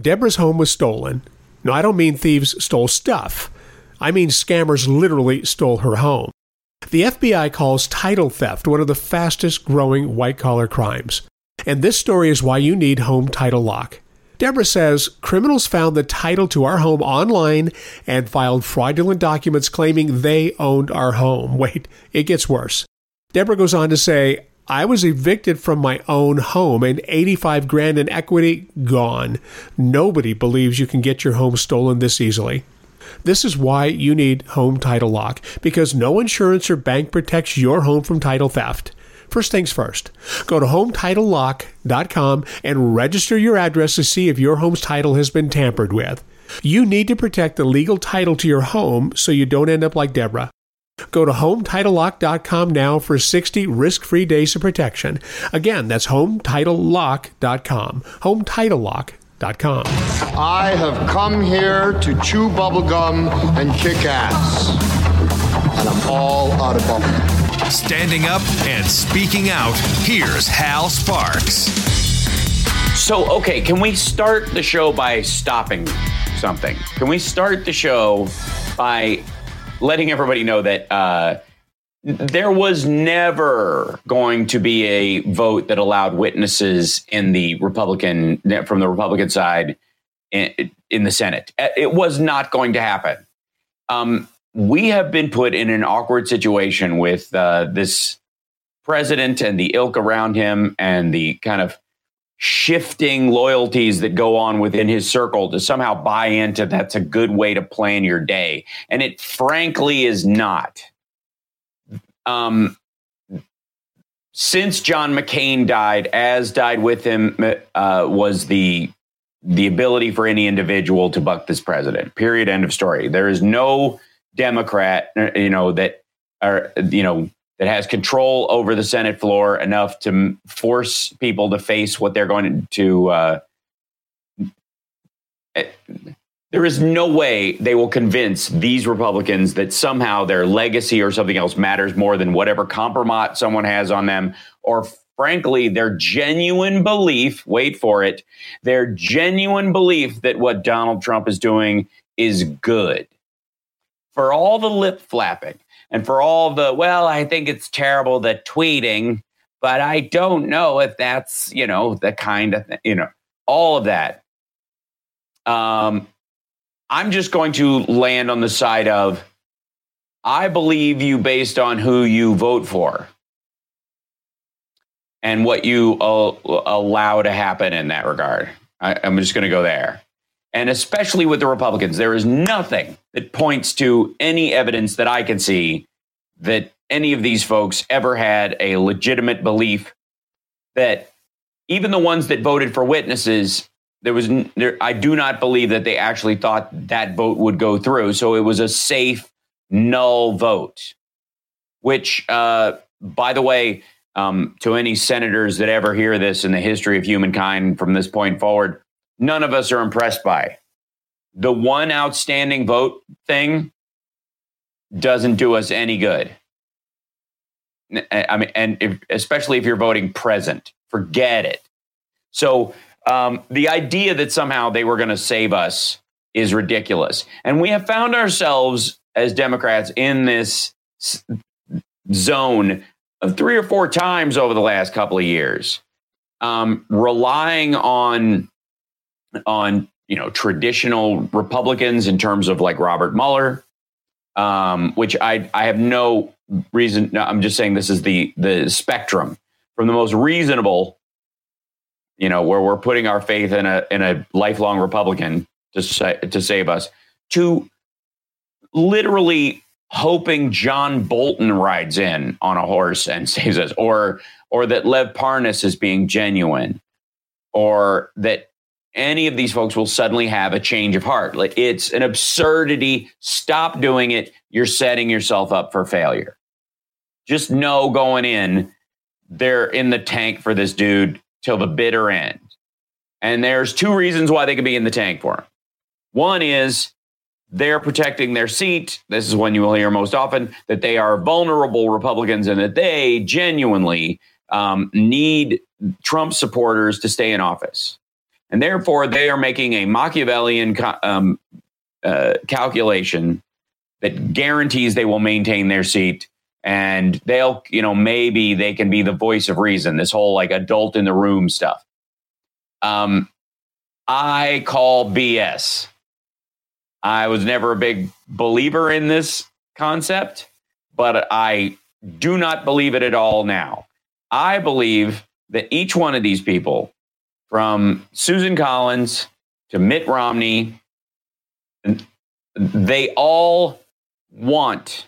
Deborah's home was stolen. No, I don't mean thieves stole stuff. I mean scammers literally stole her home. The FBI calls title theft one of the fastest growing white collar crimes. And this story is why you need Home Title Lock. Deborah says criminals found the title to our home online and filed fraudulent documents claiming they owned our home. Wait, it gets worse. Deborah goes on to say, I was evicted from my own home and 85 grand in equity gone. Nobody believes you can get your home stolen this easily. This is why you need Home Title Lock because no insurance or bank protects your home from title theft. First things first, go to HometitleLock.com and register your address to see if your home's title has been tampered with. You need to protect the legal title to your home so you don't end up like Deborah. Go to HometitleLock.com now for 60 risk-free days of protection. Again, that's HometitleLock.com. HometitleLock.com. I have come here to chew bubblegum and kick ass. And I'm all out of bubblegum. Standing up and speaking out, here's Hal Sparks. So, okay, can we start the show by stopping something? Can we start the show by letting everybody know that uh, there was never going to be a vote that allowed witnesses in the Republican from the Republican side in, in the Senate. It was not going to happen. Um, we have been put in an awkward situation with uh, this president and the ilk around him and the kind of shifting loyalties that go on within his circle to somehow buy into that's a good way to plan your day. And it frankly is not. Um, since John McCain died, as died with him, uh, was the the ability for any individual to buck this president. Period. End of story. There is no Democrat, uh, you know, that are, you know, that has control over the Senate floor enough to force people to face what they're going to. Uh, eh, there is no way they will convince these Republicans that somehow their legacy or something else matters more than whatever compromise someone has on them, or frankly, their genuine belief wait for it their genuine belief that what Donald Trump is doing is good for all the lip flapping and for all the, well, I think it's terrible, the tweeting, but I don't know if that's, you know, the kind of, you know, all of that. Um, I'm just going to land on the side of, I believe you based on who you vote for and what you uh, allow to happen in that regard. I, I'm just going to go there and especially with the Republicans, there is nothing that points to any evidence that I can see that any of these folks ever had a legitimate belief that even the ones that voted for witnesses there was there, I do not believe that they actually thought that vote would go through. So it was a safe null vote, which, uh, by the way, um, to any senators that ever hear this in the history of humankind from this point forward, none of us are impressed by. The one outstanding vote thing doesn't do us any good. I mean, and if, especially if you're voting present, forget it. So um, the idea that somehow they were going to save us is ridiculous. And we have found ourselves as Democrats in this zone of three or four times over the last couple of years, um, relying on on you know traditional Republicans in terms of like Robert Mueller, um, which I I have no reason. No, I'm just saying this is the the spectrum from the most reasonable, you know, where we're putting our faith in a in a lifelong Republican to say, to save us, to literally hoping John Bolton rides in on a horse and saves us, or or that Lev Parnas is being genuine, or that any of these folks will suddenly have a change of heart. Like it's an absurdity. Stop doing it. You're setting yourself up for failure. Just know going in, they're in the tank for this dude till the bitter end. And there's two reasons why they could be in the tank for him. One is they're protecting their seat. This is one you will hear most often that they are vulnerable Republicans and that they genuinely um, need Trump supporters to stay in office. And therefore, they are making a Machiavellian um, uh, calculation that guarantees they will maintain their seat and they'll, you know, maybe they can be the voice of reason, this whole like adult in the room stuff. Um, I call BS. I was never a big believer in this concept, but I do not believe it at all now. I believe that each one of these people, from Susan Collins to Mitt Romney, they all want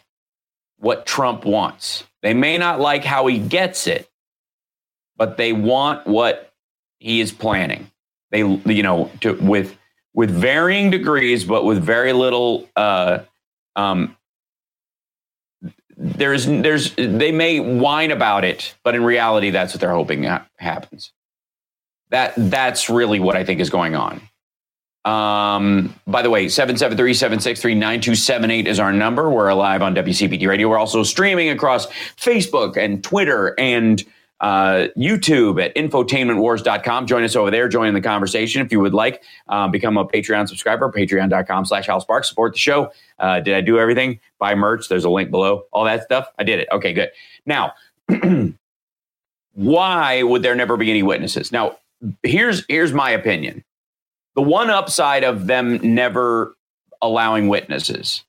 what Trump wants. They may not like how he gets it, but they want what he is planning. They, you know, to, with with varying degrees, but with very little. Uh, um, there's, there's, they may whine about it, but in reality, that's what they're hoping ha- happens. That, that's really what I think is going on. Um, by the way, 773-763-9278 is our number. We're live on WCPT Radio. We're also streaming across Facebook and Twitter and uh, YouTube at infotainmentwars.com. Join us over there. Join in the conversation if you would like. Um, become a Patreon subscriber, patreon.com slash Hal Sparks. Support the show. Uh, did I do everything? Buy merch. There's a link below. All that stuff. I did it. Okay, good. Now, why would there never be any witnesses? Now, here's here's my opinion. The one upside of them never allowing witnesses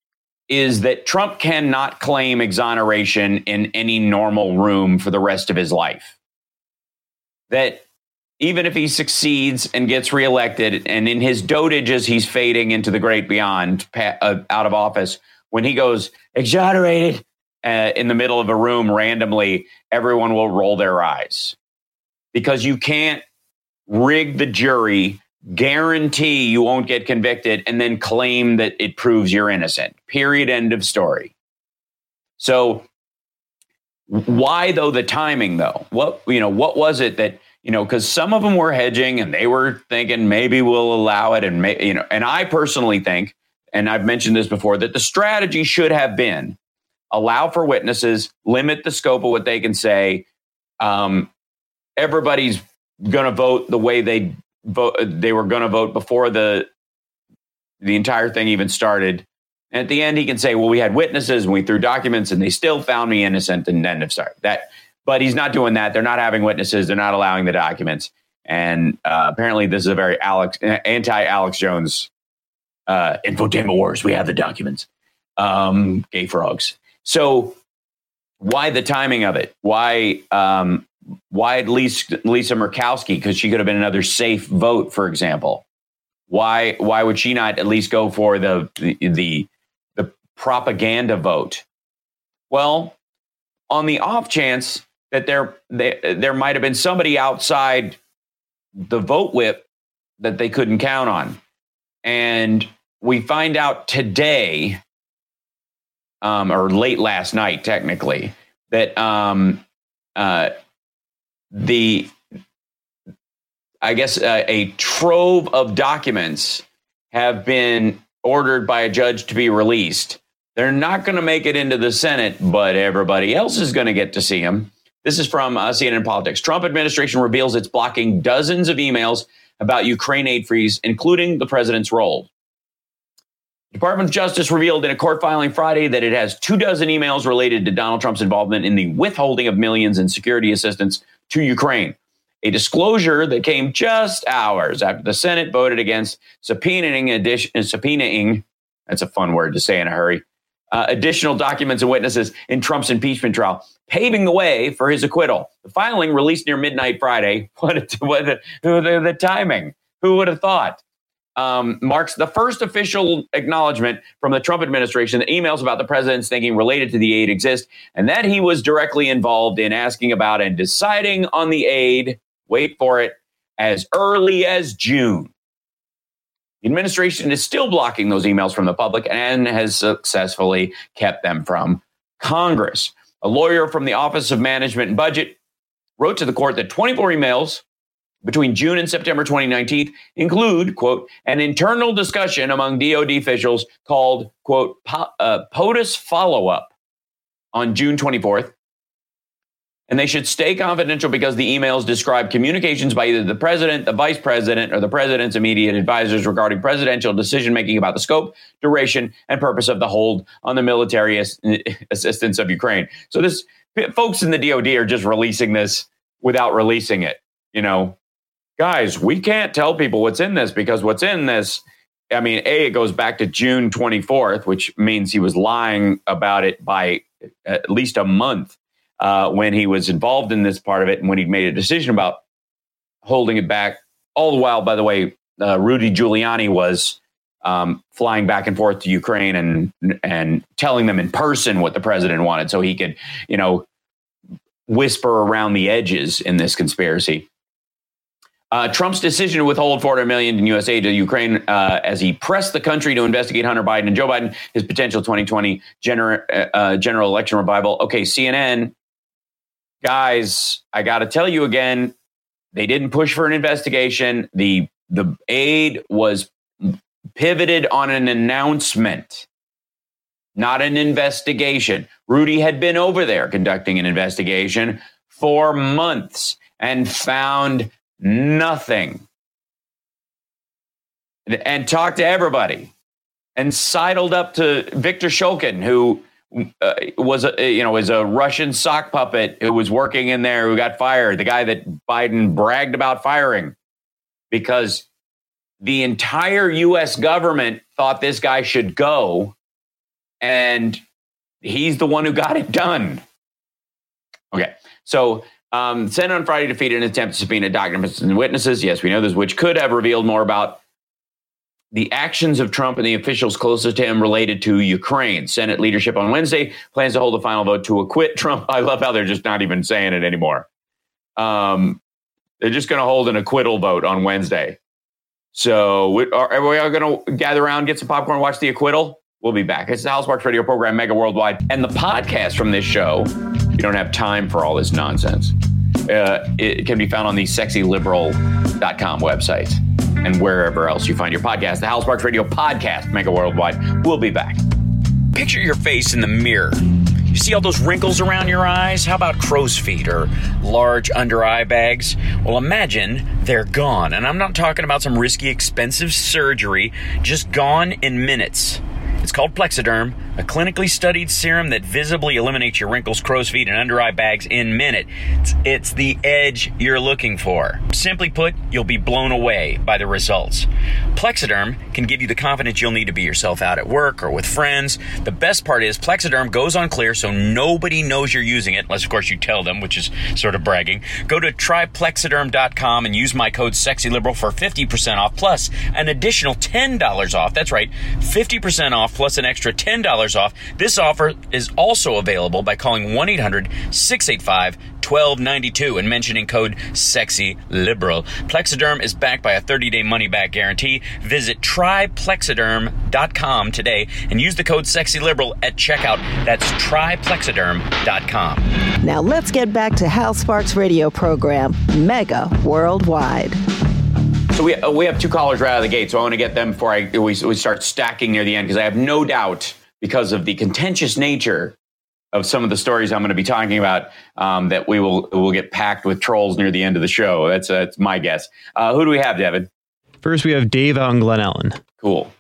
is that Trump cannot claim exoneration in any normal room for the rest of his life. That even if he succeeds and gets reelected, and in his dotage as he's fading into the great beyond, uh, out of office, when he goes exonerated uh, in the middle of a room randomly, everyone will roll their eyes because you can't rig the jury guarantee you won't get convicted and then claim that it proves you're innocent. Period. End of story. So why though the timing though? What you know, what was it that you know, because some of them were hedging and they were thinking maybe we'll allow it, and may, you know, and I personally think, and I've mentioned this before, that the strategy should have been allow for witnesses, limit the scope of what they can say. Um, everybody's going to vote the way they vote they were going to vote before the the entire thing even started. And at the end, he can say, "Well, we had witnesses and we threw documents, and they still found me innocent." And end of story. That, but he's not doing that. They're not having witnesses. They're not allowing the documents. And uh, apparently, this is a very Alex anti Alex Jones uh, infotainment wars. We have the documents. Um, gay frogs. So, why the timing of it? Why um, why at least Lisa Murkowski? Because she could have been another safe vote, for example. Why why would she not at least go for the the the, the propaganda vote? Well, on the off chance that there they, there might have been somebody outside the vote whip that they couldn't count on, and we find out today, um, or late last night, technically, that um, uh, the I guess uh, a trove of documents have been ordered by a judge to be released. They're not going to make it into the Senate, but everybody else is going to get to see them. This is from uh, CNN Politics. Trump administration reveals it's blocking dozens of emails about Ukraine aid freeze, including the president's role. Department of Justice revealed in a court filing Friday that it has two dozen emails related to Donald Trump's involvement in the withholding of millions in security assistance to Ukraine. A disclosure that came just hours after the Senate voted against subpoenaing, addition, subpoenaing that's a fun word to say in a hurry, uh, additional documents and witnesses in Trump's impeachment trial, paving the way for his acquittal. The filing released near midnight Friday. What, what the, the, the timing? Who would have thought? Um, marks the first official acknowledgement from the Trump administration that emails about the president's thinking related to the aid exist, and that he was directly involved in asking about and deciding on the aid, wait for it, as early as June. The administration is still blocking those emails from the public and has successfully kept them from Congress. A lawyer from the Office of Management and Budget wrote to the court that 24 emails between June and September 2019 include, quote, an internal discussion among DOD officials called, quote, po- uh, POTUS follow up on June 24th, and they should stay confidential because the emails describe communications by either the president, the vice president, or the president's immediate advisors regarding presidential decision making about the scope, duration, and purpose of the hold on the military as- assistance of Ukraine. So this folks in the DoD are just releasing this without releasing it. You know, guys, we can't tell people what's in this because what's in this. I mean, A, it goes back to June 24th, which means he was lying about it by at least a month uh, when he was involved in this part of it and when he'd made a decision about holding it back. All the while, by the way, uh, Rudy Giuliani was um, flying back and forth to Ukraine and and telling them in person what the president wanted, so he could, you know, whisper around the edges in this conspiracy. Uh, Trump's decision to withhold 400 million in U.S. aid to Ukraine uh, as he pressed the country to investigate Hunter Biden and Joe Biden, his potential 2020 gener- uh, general election revival. Okay, CNN guys, I got to tell you again, they didn't push for an investigation. The the aid was pivoted on an announcement, not an investigation. Rudy had been over there conducting an investigation for months and found nothing. And talked to everybody and sidled up to Viktor Shokin, who uh, was a you know was a Russian sock puppet who was working in there who got fired. The guy that Biden bragged about firing because the entire U.S. government thought this guy should go, and he's the one who got it done. Okay, so um, Senate on Friday defeated an attempt to subpoena documents and witnesses. Yes, we know this, which could have revealed more about the actions of Trump and the officials closest to him related to Ukraine. Senate leadership on Wednesday plans to hold a final vote to acquit Trump. I love how they're just not even saying it anymore. Um, they're just going to hold an acquittal vote on Wednesday. So we, are, are we all going to gather around, get some popcorn, watch the acquittal? We'll be back. It's the Hal Sparks Radio program, Mega Worldwide. And the podcast from this show, you don't have time for all this nonsense. Uh, it can be found on the sexyliberal.com website and wherever else you find your podcast. The Hal Sparks Radio podcast, Mega Worldwide. We'll be back. Picture your face in the mirror. You see all those wrinkles around your eyes? How about crow's feet or large under eye bags? Well, imagine they're gone. And I'm not talking about some risky, expensive surgery, just gone in minutes. It's called Plexiderm, a clinically studied serum that visibly eliminates your wrinkles, crow's feet, and under eye bags in minutes. It's, it's the edge you're looking for. Simply put, you'll be blown away by the results. Plexiderm can give you the confidence you'll need to be yourself out at work or with friends. The best part is Plexiderm goes on clear so nobody knows you're using it, unless of course you tell them, which is sort of bragging. Go to tryplexiderm.com and use my code SEXYLIBERAL for 50% off plus an additional $10 off. That's right, 50% off plus an extra $10 off. This offer is also available by calling 1 800 685 1292 and mentioning code SEXYLIBERAL. Plexiderm is backed by a 30 day money back guarantee. Visit tryplexiderm.com today and use the code SEXYLIBERAL at checkout. That's tryplexiderm.com. Now let's get back to Hal Sparks' radio program, Mega Worldwide. So we, uh, we have two callers right out of the gate. So I want to get them before I we, we start stacking near the end because I have no doubt because of the contentious nature of some of the stories I'm going to be talking about um, that we will will get packed with trolls near the end of the show. That's uh, that's my guess. Uh, who do we have, Devin? First, we have Dave on Glen Ellyn. Cool.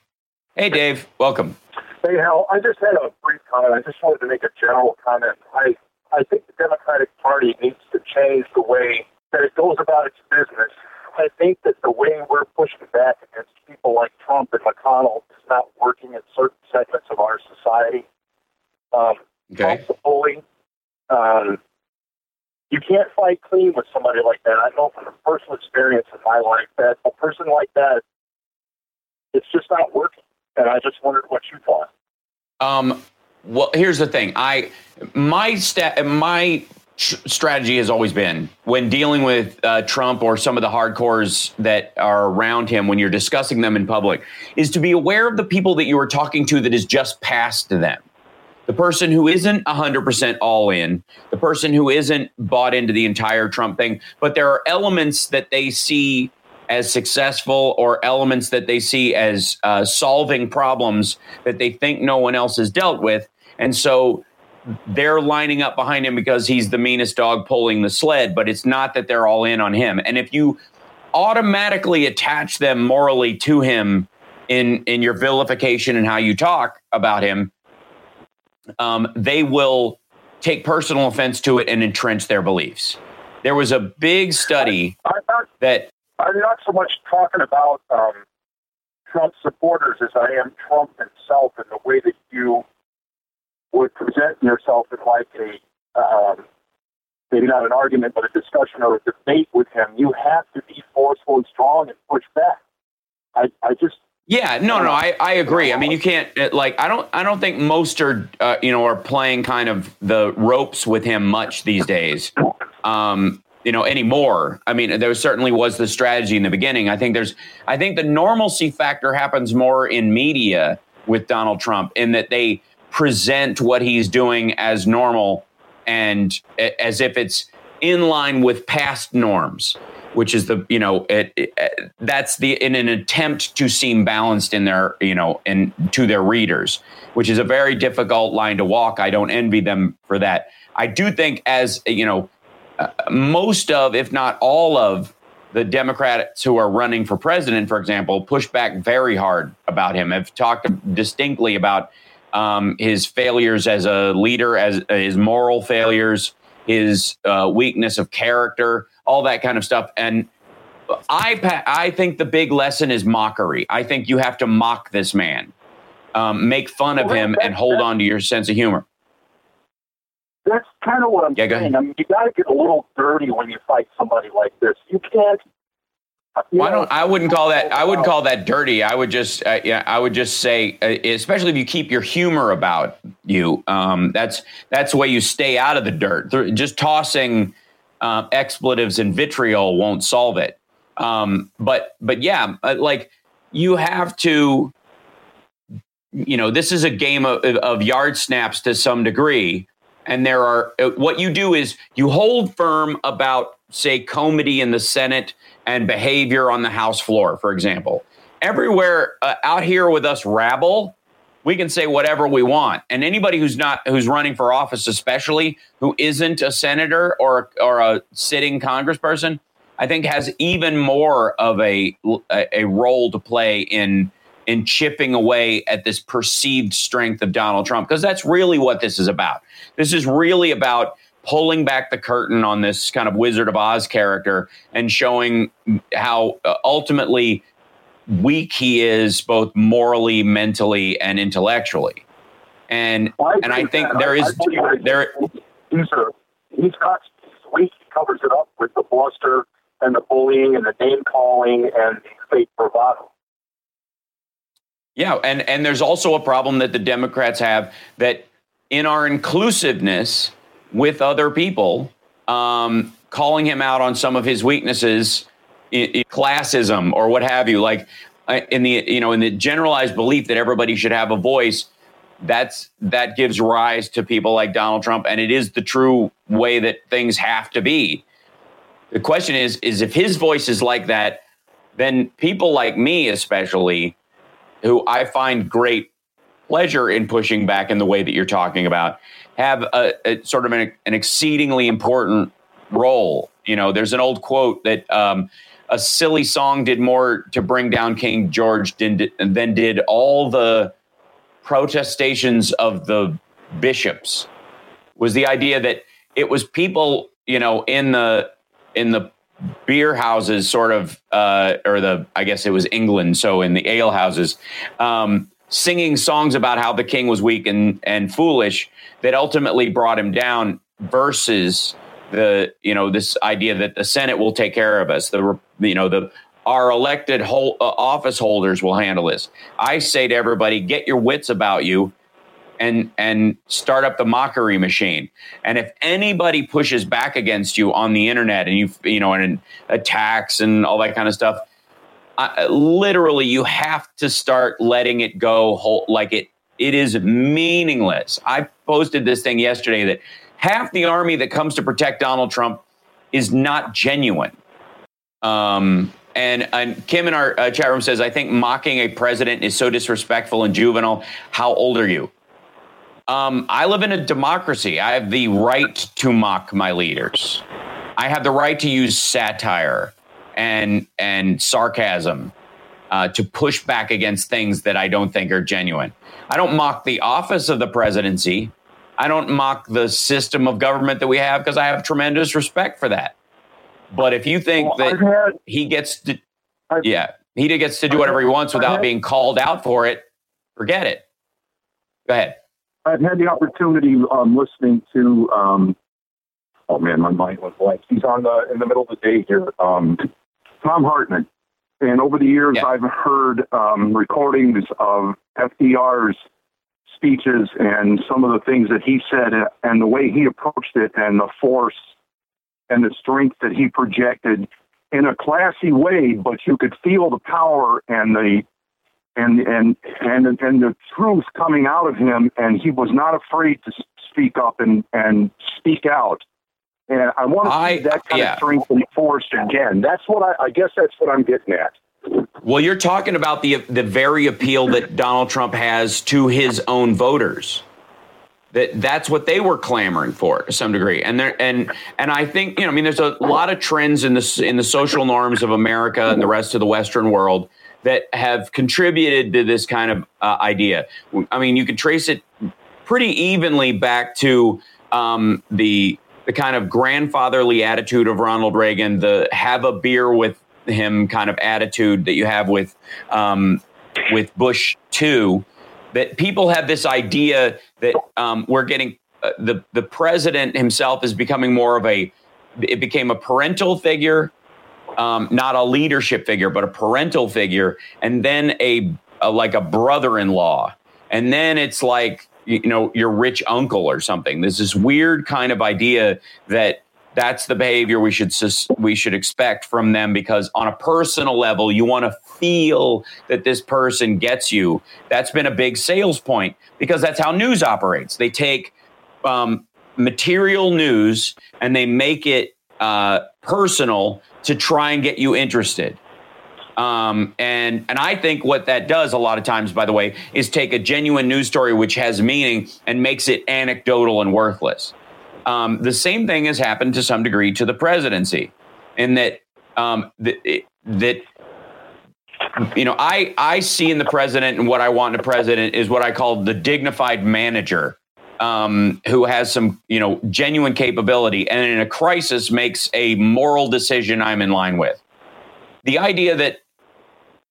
Hey, Dave. Welcome. Hey, Hal. I just had a brief comment. I just wanted to make a general comment. I I think the Democratic Party needs to change the way that it goes about its business. I think that the way we're pushing back against people like Trump and McConnell is not working in certain segments of our society. Um, Okay. Trump's bully. Um, you can't fight clean with somebody like that. I know from personal experience in my life that a person like that, it's just not working. And I just wondered what you thought. Um, well, here's the thing. I my sta- my strategy has always been when dealing with uh, Trump or some of the hardcores that are around him when you're discussing them in public is to be aware of the people that you are talking to that is just past them. The person who isn't 100% all in, the person who isn't bought into the entire Trump thing, but there are elements that they see as successful or elements that they see as uh, solving problems that they think no one else has dealt with. And so they're lining up behind him because he's the meanest dog pulling the sled, but it's not that they're all in on him. And if you automatically attach them morally to him in in your vilification and how you talk about him, um, they will take personal offense to it and entrench their beliefs. There was a big study I'm not, that I'm not so much talking about um, Trump supporters as I am Trump himself and the way that you would present yourself in like a um, maybe not an argument, but a discussion or a debate with him. You have to be forceful and strong and push back. I, I just Yeah, no, no, I, I agree. I mean, you can't uh, like I don't I don't think most are uh, you know are playing kind of the ropes with him much these days. Um, you know anymore. I mean, there certainly was the strategy in the beginning. I think there's I think the normalcy factor happens more in media with Donald Trump in that they present what he's doing as normal and as if it's in line with past norms which is the you know it, it, that's the in an attempt to seem balanced in their you know and to their readers which is a very difficult line to walk. I don't envy them for that. I do think as you know uh, most of if not all of the democrats who are running for president for example push back very hard about him have talked distinctly about um, his failures as a leader as uh, his moral failures his uh, weakness of character, all that kind of stuff. And I, I think the big lesson is mockery. I think you have to mock this man, um, make fun of him, and hold on to your sense of humor. that's kind of what I'm Yeah, saying. I mean, you got to get a little dirty when you fight somebody like this. You can't. You Well, I know, don't. I wouldn't call that. I wouldn't call that dirty. I would just. Uh, yeah. I would just say, uh, especially if you keep your humor about you. Um, that's that's the way you stay out of the dirt. Just tossing um, expletives and vitriol won't solve it. Um, but but yeah, uh, like you have to. You know, this is a game of, of yard snaps to some degree, and there are uh, what you do is you hold firm about say comedy in the Senate and behavior on the House floor, for example. Everywhere uh, out here with us rabble, we can say whatever we want, and anybody who's not who's running for office, especially who isn't a senator or or a sitting congressperson, I think has even more of a a, a role to play in in chipping away at this perceived strength of Donald Trump because that's really what this is about. This is really about pulling back the curtain on this kind of Wizard of Oz character and showing how uh, ultimately weak he is both morally, mentally and intellectually. And I and I think that. there I- I there He's a he's he's weak. He covers it up with the bluster and the bullying and the name calling and fake bravado. Yeah, and and there's also a problem that the Democrats have that in our inclusiveness with other people, um, calling him out on some of his weaknesses, i i- classism or what have you, like in the you know in the generalized belief that everybody should have a voice. That's that gives rise to people like Donald Trump, and it is the true way that things have to be. The question is, is if his voice is like that, then people like me, especially, who I find great pleasure in pushing back in the way that you're talking about, have a, a sort of an, an exceedingly important role. You know, there's an old quote that um, a silly song did more to bring down King George than, than did all the protestations of the bishops. Was the idea that it was people, you know, in the in the beer houses, sort of, uh, or the I guess it was England, so in the ale houses, um, singing songs about how the king was weak and and foolish that ultimately brought him down. Versus the you know this idea that the Senate will take care of us. The you know the our elected whole, uh, office holders will handle this. I say to everybody, get your wits about you and and start up the mockery machine. And if anybody pushes back against you on the internet and you you know and attacks and all that kind of stuff, I, literally you have to start letting it go whole, like it it is meaningless. I posted this thing yesterday that half the army that comes to protect Donald Trump is not genuine. Um, and, and Kim in our uh, chat room says, I think mocking a president is so disrespectful and juvenile. How old are you? Um, I live in a democracy. I have the right to mock my leaders. I have the right to use satire and and sarcasm uh, to push back against things that I don't think are genuine. I don't mock the office of the presidency. I don't mock the system of government that we have because I have tremendous respect for that. But if you think Well, that had- he gets to, I've- yeah, he gets to do whatever he wants without had- being called out for it, forget it. Go ahead. I've had the opportunity um, listening to. Um, oh man, my mind went blank. He's on the in the middle of the day here. Um, Thom Hartmann, and over the years, Yeah. I've heard um, recordings of FDR's speeches and some of the things that he said and the way he approached it and the force and the strength that he projected in a classy way, but you could feel the power and the and and and and the truth coming out of him, and he was not afraid to speak up and and speak out. And I want to I- see that kind yeah. of strength and force again. That's what I, I guess that's what I'm getting at. Well, you're talking about the the very appeal that Donald Trump has to his own voters. That that's what they were clamoring for to some degree, and there and and I think you know I mean there's a lot of trends in the in the social norms of America and the rest of the Western world that have contributed to this kind of uh, idea. I mean, you can trace it pretty evenly back to um, the the kind of grandfatherly attitude of Ronald Reagan, the have a beer with him kind of attitude that you have with um, with Bush too. That people have this idea that um, we're getting uh, the the president himself is becoming more of a it became a parental figure, um, not a leadership figure, but a parental figure, and then a, a like a brother-in-law, and then it's like you know your rich uncle or something. There's this weird kind of idea that that's the behavior we should we should expect from them because on a personal level you want to feel that this person gets you. That's been a big sales point because that's how news operates. They take um, material news and they make it uh, personal to try and get you interested um, and and I think what that does a lot of times, by the way, is take a genuine news story which has meaning and makes it anecdotal and worthless. Um, the same thing has happened to some degree to the presidency, in that um, that, that you know I I see in the president and what I want in a president is what I call the dignified manager. Um, who has some, you know, genuine capability, and in a crisis makes a moral decision I'm in line with. The idea that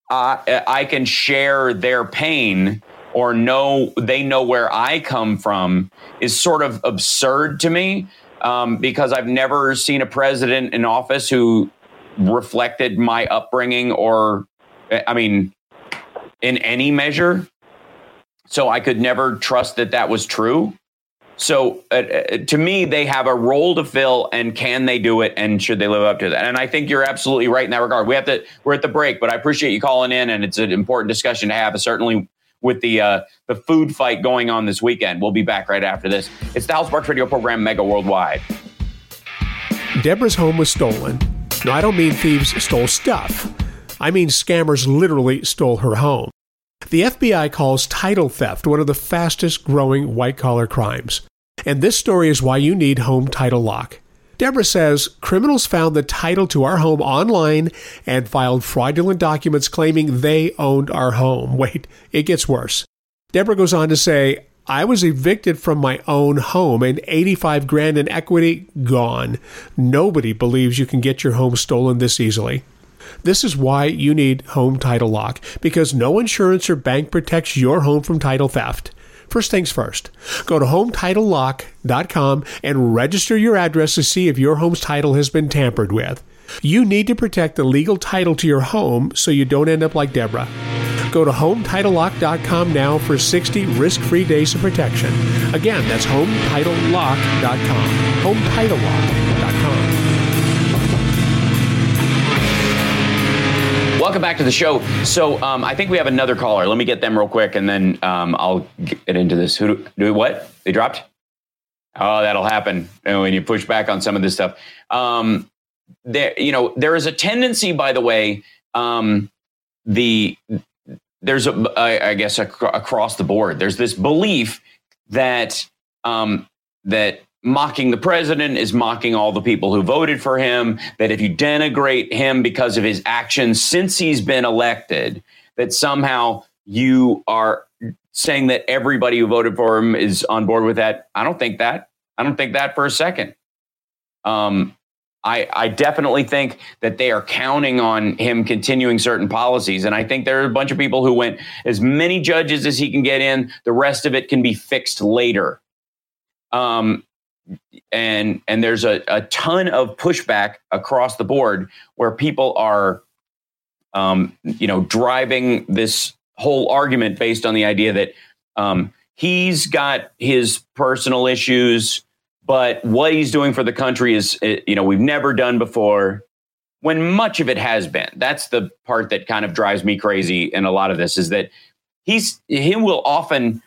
I, I can share their pain or know they know where I come from is sort of absurd to me um, because I've never seen a president in office who reflected my upbringing or, I mean, in any measure. So I could never trust that that was true. So uh, uh, to me, they have a role to fill, and can they do it? And should they live up to that? And I think you're absolutely right in that regard. We have to. We're at the break, but I appreciate you calling in, and it's an important discussion to have. Certainly with the uh, the food fight going on this weekend. We'll be back right after this. It's the Hal Sparks Radio program, Mega Worldwide. Deborah's home was stolen. No, I don't mean thieves stole stuff. I mean scammers literally stole her home. The FBI calls title theft one of the fastest growing white collar crimes. And this story is why you need Home Title Lock. Deborah says criminals found the title to our home online and filed fraudulent documents claiming they owned our home. Wait, it gets worse. Deborah goes on to say, I was evicted from my own home and 85 grand in equity gone. Nobody believes you can get your home stolen this easily. This is why you need Home Title Lock because no insurance or bank protects your home from title theft. First things first, go to HometitleLock.com and register your address to see if your home's title has been tampered with. You need to protect the legal title to your home so you don't end up like Deborah. Go to HometitleLock.com now for 60 risk-free days of protection. Again, that's HometitleLock.com. HometitleLock.com. Welcome back to the show. So um, I think we have another caller. Let me get them real quick, and then um, I'll get into this. Who do, do what? They dropped. Oh, that'll happen when you push back on some of this stuff. Um, there, you know, there is a tendency, by the way, um, the there's a, I, I guess ac- across the board, there's this belief that um, that mocking the president is mocking all the people who voted for him. That if you denigrate him because of his actions since he's been elected, that somehow you are saying that everybody who voted for him is on board with that. I don't think that. I don't think that for a second. Um, I, I definitely think that they are counting on him continuing certain policies. And I think there are a bunch of people who went as many judges as he can get in. The rest of it can be fixed later. Um, and and there's a, a ton of pushback across the board where people are, um, you know, driving this whole argument based on the idea that um, he's got his personal issues but what he's doing for the country is, eh, you know, we've never done before. When much of it has been, that's the part that kind of drives me crazy. In a lot of this is that he's he will often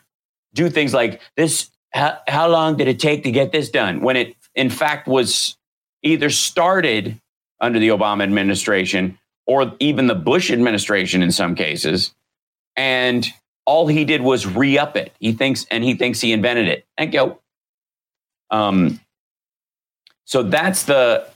do things like this. How, how long did it take to get this done? When it in fact was either started under the Obama administration or even the Bush administration in some cases, and all he did was re up it. He thinks and he thinks he invented it. Thank you. um, so that's the,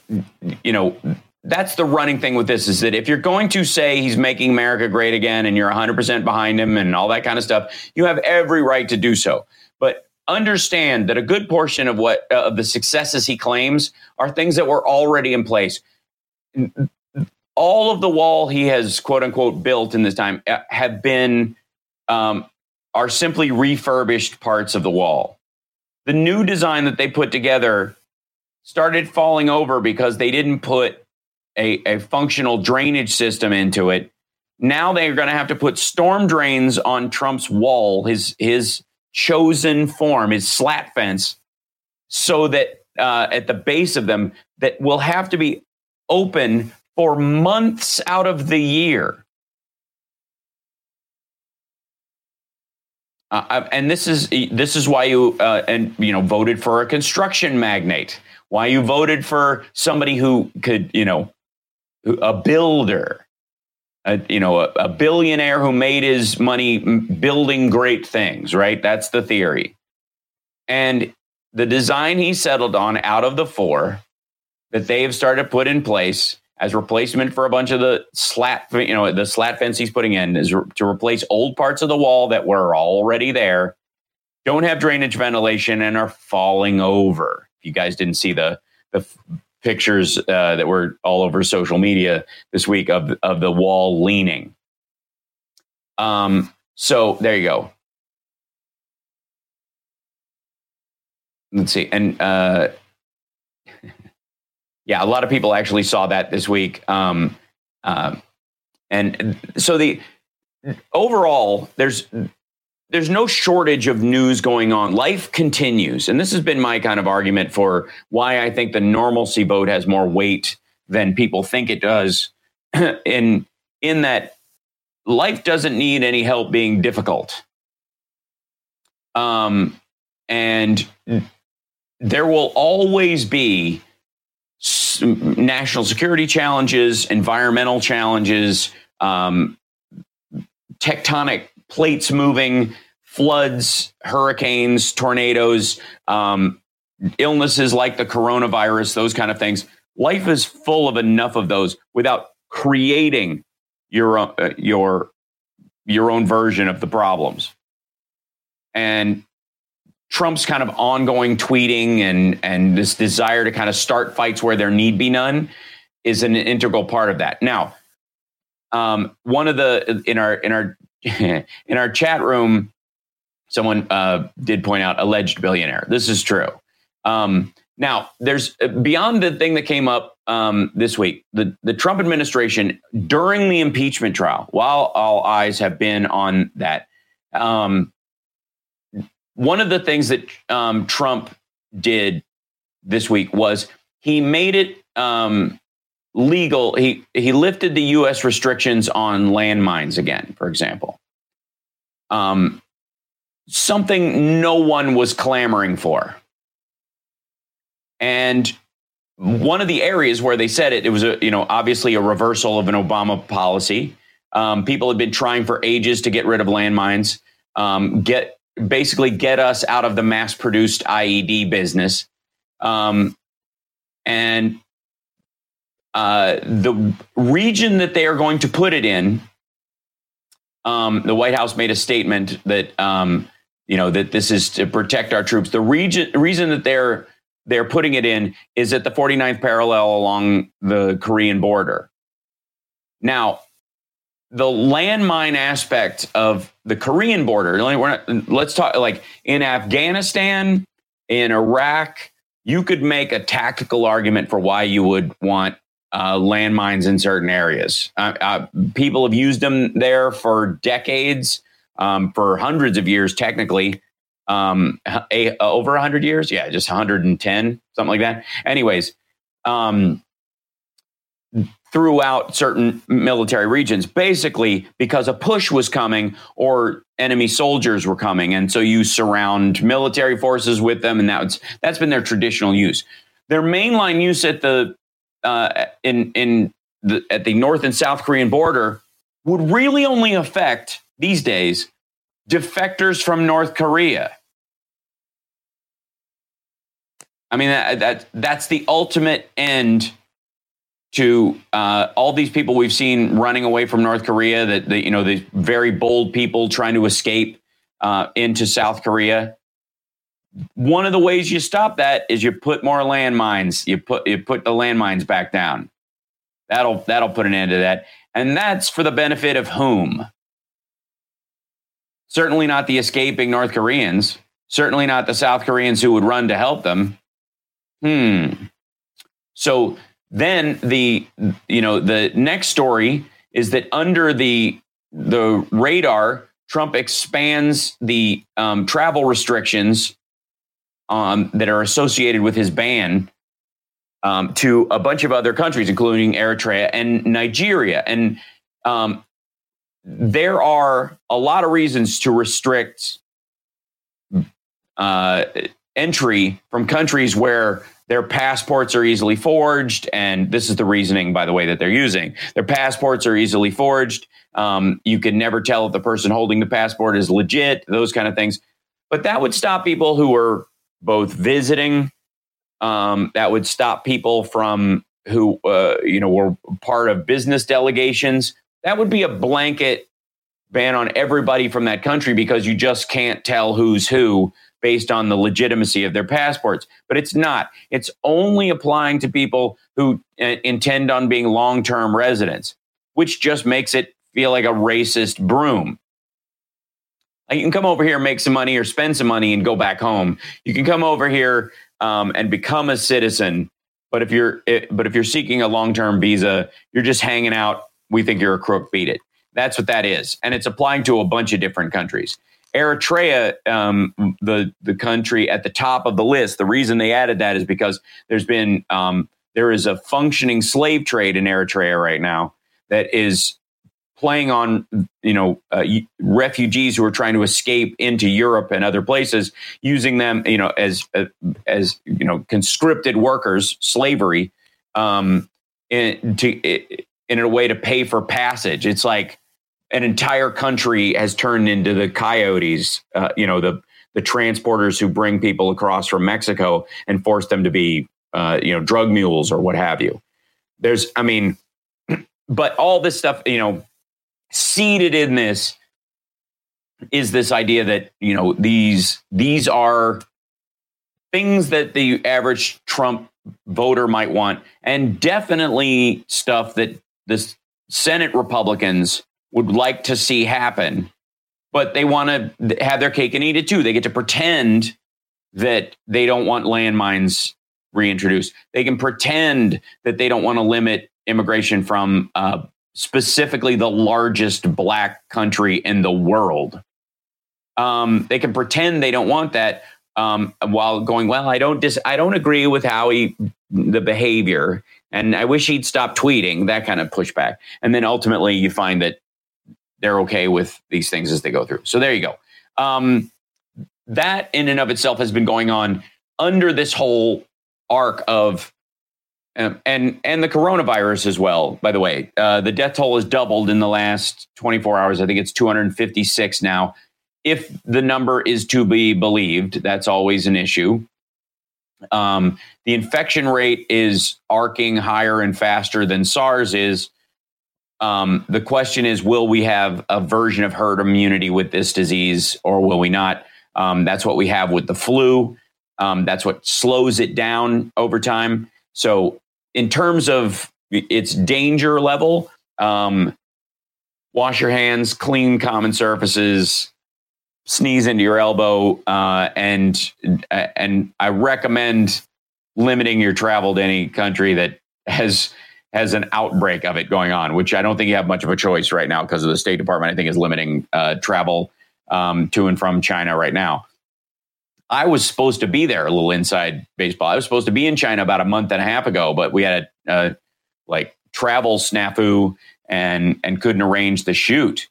you know, that's the running thing with this is that if you're going to say he's making America great again and you're 100% behind him and all that kind of stuff, you have every right to do so. But understand that a good portion of what uh, of the successes he claims are things that were already in place. All of the wall he has quote unquote built in this time uh, have been um, are simply refurbished parts of the wall the new design that they put together started falling over because they didn't put a, a functional drainage system into it. Now they're going to have to put storm drains on Trump's wall, his his chosen form, is slat fence, so that uh, at the base of them that will have to be open for months out of the year. Uh, and this is this is why you uh, and you know voted for a construction magnate. Why you voted for somebody who could you know a builder, a, you know a, a billionaire who made his money building great things. Right, that's the theory. And the design he settled on out of the four that they have started to put in place as replacement for a bunch of the slat, you know, the slat fence he's putting in is re- to replace old parts of the wall that were already there, don't have drainage ventilation, and are falling over. If you guys didn't see the the pictures uh, that were all over social media this week of of the wall leaning. Um. So there you go. Let's see, and uh, yeah, a lot of people actually saw that this week. Um, uh, and so the overall, there's there's no shortage of news going on. Life continues, and this has been my kind of argument for why I think the normalcy vote has more weight than people think it does. in in that life doesn't need any help being difficult. Um, and there will always be national security challenges, environmental challenges, um, tectonic plates moving, floods, hurricanes, tornadoes, um, illnesses like the coronavirus, those kind of things. Life is full of enough of those without creating your uh, your your own version of the problems. And Trump's kind of ongoing tweeting and and this desire to kind of start fights where there need be none is an integral part of that. Now, um, one of the in our in our in our chat room, someone uh, did point out alleged billionaire. This is true. Um, now, there's uh, beyond the thing that came up um, this week, the the Trump administration during the impeachment trial, while all eyes have been on that. Um, one of the things that um, Trump did this week was he made it um, legal. He he lifted the U.S. restrictions on landmines again, for example. Um, something no one was clamoring for, and one of the areas where they said it, it was a you know obviously a reversal of an Obama policy. Um, people had been trying for ages to get rid of landmines, um, get basically get us out of the mass produced IED business. Um, and uh, the region that they are going to put it in, um, the White House made a statement that um, you know that this is to protect our troops. The region reason that they're they're putting it in is at the 49th parallel along the Korean border. Now, the landmine aspect of the Korean border, not, let's talk like in Afghanistan, in Iraq, you could make a tactical argument for why you would want uh, landmines in certain areas. Uh, uh, people have used them there for decades, um, for hundreds of years, technically. Um, a, over 100 years? Yeah, just 110, something like that. Anyways, um, throughout certain military regions, basically because a push was coming or enemy soldiers were coming. And so you surround military forces with them, and that's that's been their traditional use. Their mainline use at the uh, in in the, at the North and South Korean border would really only affect these days defectors from North Korea. I mean that, that that's the ultimate end to uh, all these people we've seen running away from North Korea, that the, you know the very bold people trying to escape uh, into South Korea. One of the ways you stop that is you put more landmines. You put you put the landmines back down. That'll that'll put an end to that, and that's for the benefit of whom? Certainly not the escaping North Koreans. Certainly not the South Koreans who would run to help them. Hmm. So then the you know the next story is that under the the radar, Trump expands the um, travel restrictions um, that are associated with his ban um, to a bunch of other countries, including Eritrea and Nigeria. And um, there are a lot of reasons to restrict uh, entry from countries where their passports are easily forged, and this is the reasoning, by the way, that they're using. Their passports are easily forged. Um, you can never tell if the person holding the passport is legit, those kind of things. But that would stop people who were both visiting. Um, that would stop people from who, uh, you know, were part of business delegations. That would be a blanket ban on everybody from that country because you just can't tell who's who based on the legitimacy of their passports. But it's not. It's only applying to people who uh, intend on being long term residents, which just makes it feel like a racist broom. You can come over here and make some money or spend some money and go back home. You can come over here um, and become a citizen. But if you're eh, but if you're seeking a long term visa, you're just hanging out. We think you're a crook. Beat it. That's what that is, and it's applying to a bunch of different countries. Eritrea, um, the the country at the top of the list. The reason they added that is because there's been um, there is a functioning slave trade in Eritrea right now that is playing on you know uh, refugees who are trying to escape into Europe and other places, using them you know as uh, as you know conscripted workers, slavery, um, in, to in a way to pay for passage. It's like an entire country has turned into the coyotes, uh, you know, the the transporters who bring people across from Mexico and force them to be, uh, you know, drug mules or what have you. There's, I mean, but all this stuff, you know, seeded in this is this idea that you know these these are things that the average Trump voter might want, and definitely stuff that the Senate Republicans would like to see happen, but they want to have their cake and eat it too. They get to pretend that they don't want landmines reintroduced. They can pretend that they don't want to limit immigration from uh, specifically the largest black country in the world. Um, they can pretend they don't want that um, while going, well, I don't dis- I don't agree with how he the behavior, and I wish he'd stop tweeting that kind of pushback. And then ultimately, you find that they're okay with these things as they go through. So there you go. Um, that in and of itself has been going on under this whole arc of um, and and the coronavirus as well. By the way, uh, the death toll has doubled in the last 24 hours. I think it's 256 now if the number is to be believed, that's always an issue. Um, the infection rate is arcing higher and faster than SARS is. Um, the question is, will we have a version of herd immunity with this disease, or will we not? Um, that's what we have with the flu. Um, that's what slows it down over time. So, in terms of its danger level, um, wash your hands, clean common surfaces, sneeze into your elbow, uh, and and I recommend limiting your travel to any country that has has an outbreak of it going on, which I don't think you have much of a choice right now because of the State Department. I think is limiting uh, travel um, to and from China right now. I was supposed to be there, a little inside baseball. I was supposed to be in China about a month and a half ago, but we had a, a like travel snafu and and couldn't arrange the shoot.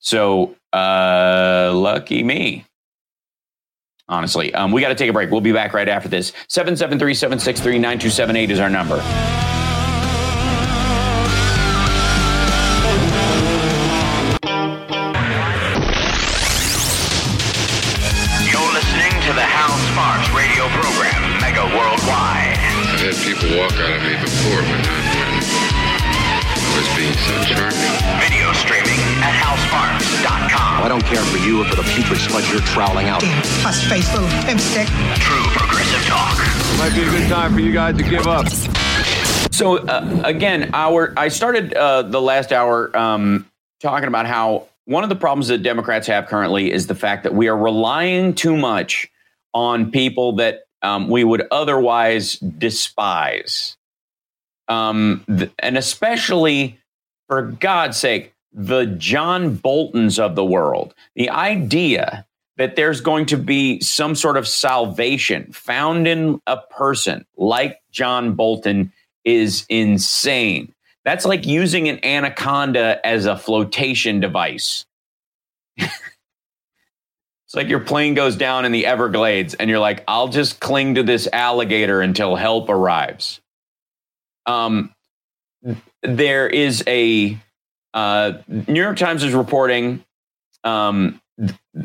So uh, lucky me. Honestly, um, we got to take a break. We'll be back right after this. 773 763 9278 is our number. I've had people walk out of me before, but not when I was being so charming. Video streaming at halsparks.com. I don't care for you or for the putrid sludge you're troweling out. Damn puss-faced little pimp stick. True progressive talk. Might be a good time for you guys to give up. So uh, again, our I started uh, the last hour um, talking about how one of the problems that Democrats have currently is the fact that we are relying too much on people that um, we would otherwise despise, um, th- and especially for God's sake, the John Boltons of the world. The idea that there's going to be some sort of salvation found in a person like John Bolton is insane. That's like using an anaconda as a flotation device. it's like your plane goes down in the Everglades and you're like, I'll just cling to this alligator until help arrives. Um, there is a uh, New York Times is reporting um,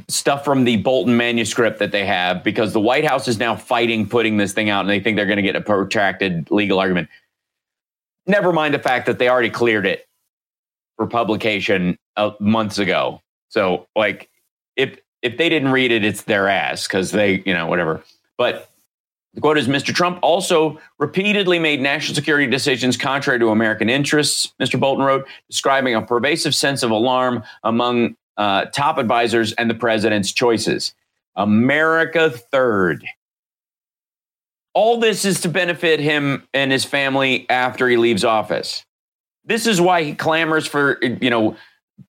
stuff from the Bolton manuscript that they have because the White House is now fighting putting this thing out and they think they're going to get a protracted legal argument. Never mind the fact that they already cleared it for publication uh, months ago. So, like, if if they didn't read it, it's their ass because they, you know, whatever. But the quote is Mr. Trump also repeatedly made national security decisions contrary to American interests, Mr. Bolton wrote, describing a pervasive sense of alarm among uh, top advisors and the president's choices. America third. All this is to benefit him and his family after he leaves office. This is why he clamors for, you know,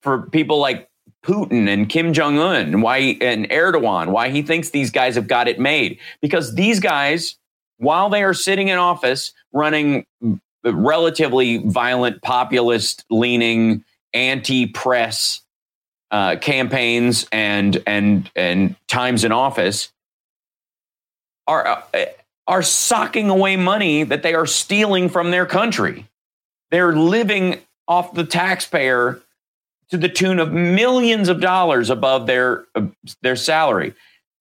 for people like Putin and Kim Jong Un why and Erdogan, why he thinks these guys have got it made. Because these guys, while they are sitting in office running relatively violent, populist leaning, anti-press uh, campaigns and and and times in office, are uh, are socking away money that they are stealing from their country. They're living off the taxpayer to the tune of millions of dollars above their uh, their salary.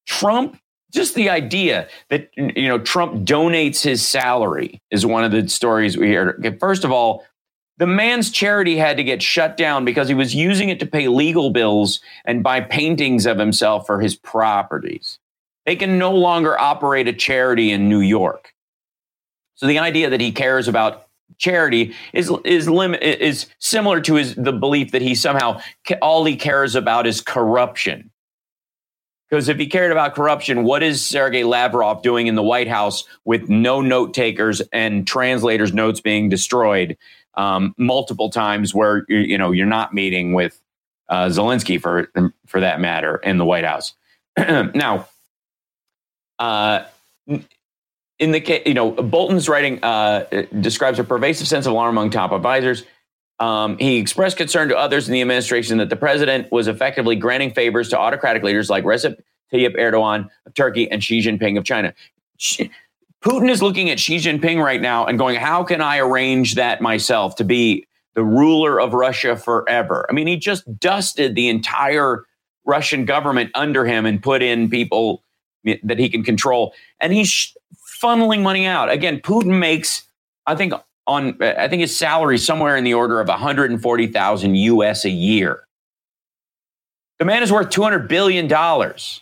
Trump, just the idea that you know Trump donates his salary is one of the stories we hear. First of all, the man's charity had to get shut down because he was using it to pay legal bills and buy paintings of himself for his properties. They can no longer operate a charity in New York. So the idea that he cares about charity is is lim- is similar to his the belief that he somehow all he cares about is corruption. Because if he cared about corruption, what is Sergei Lavrov doing in the White House with no note takers and translators' notes being destroyed um, multiple times, where you know you're not meeting with uh, Zelensky for for that matter in the White House. now, uh, in the case, you know, Bolton's writing uh, describes a pervasive sense of alarm among top advisors. Um, he expressed concern to others in the administration that the president was effectively granting favors to autocratic leaders like Recep Tayyip Erdogan of Turkey and Xi Jinping of China. Putin is looking at Xi Jinping right now and going, How can I arrange that myself to be the ruler of Russia forever? I mean, he just dusted the entire Russian government under him and put in people that he can control. And he's funneling money out. Again, Putin makes, I think, on I think his salary somewhere in the order of 140,000 US a year. The man is worth 200 billion dollars.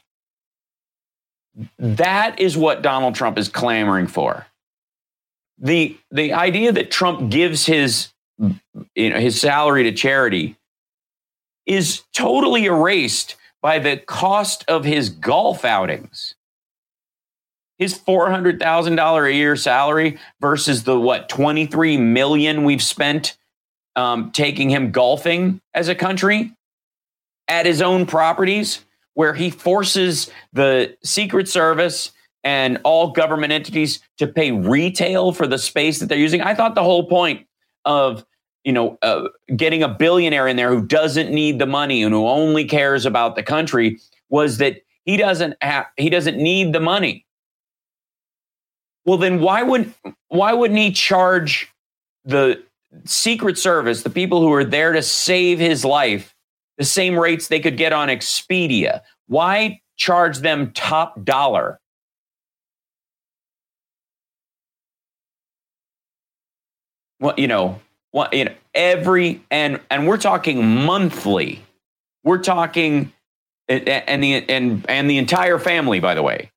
That is what Donald Trump is clamoring for. The the idea that Trump gives his you know his salary to charity is totally erased by the cost of his golf outings. His $400,000 a year salary versus the what 23 million we've spent um, taking him golfing as a country at his own properties where he forces the Secret Service and all government entities to pay retail for the space that they're using. I thought the whole point of you know uh, getting a billionaire in there who doesn't need the money and who only cares about the country was that he doesn't have he doesn't need the money. Well, then why would why wouldn't he charge the Secret Service, the people who are there to save his life, the same rates they could get on Expedia. Why charge them top dollar? Well, you know, what you know, every and and we're talking monthly. We're talking and the and and the entire family, by the way.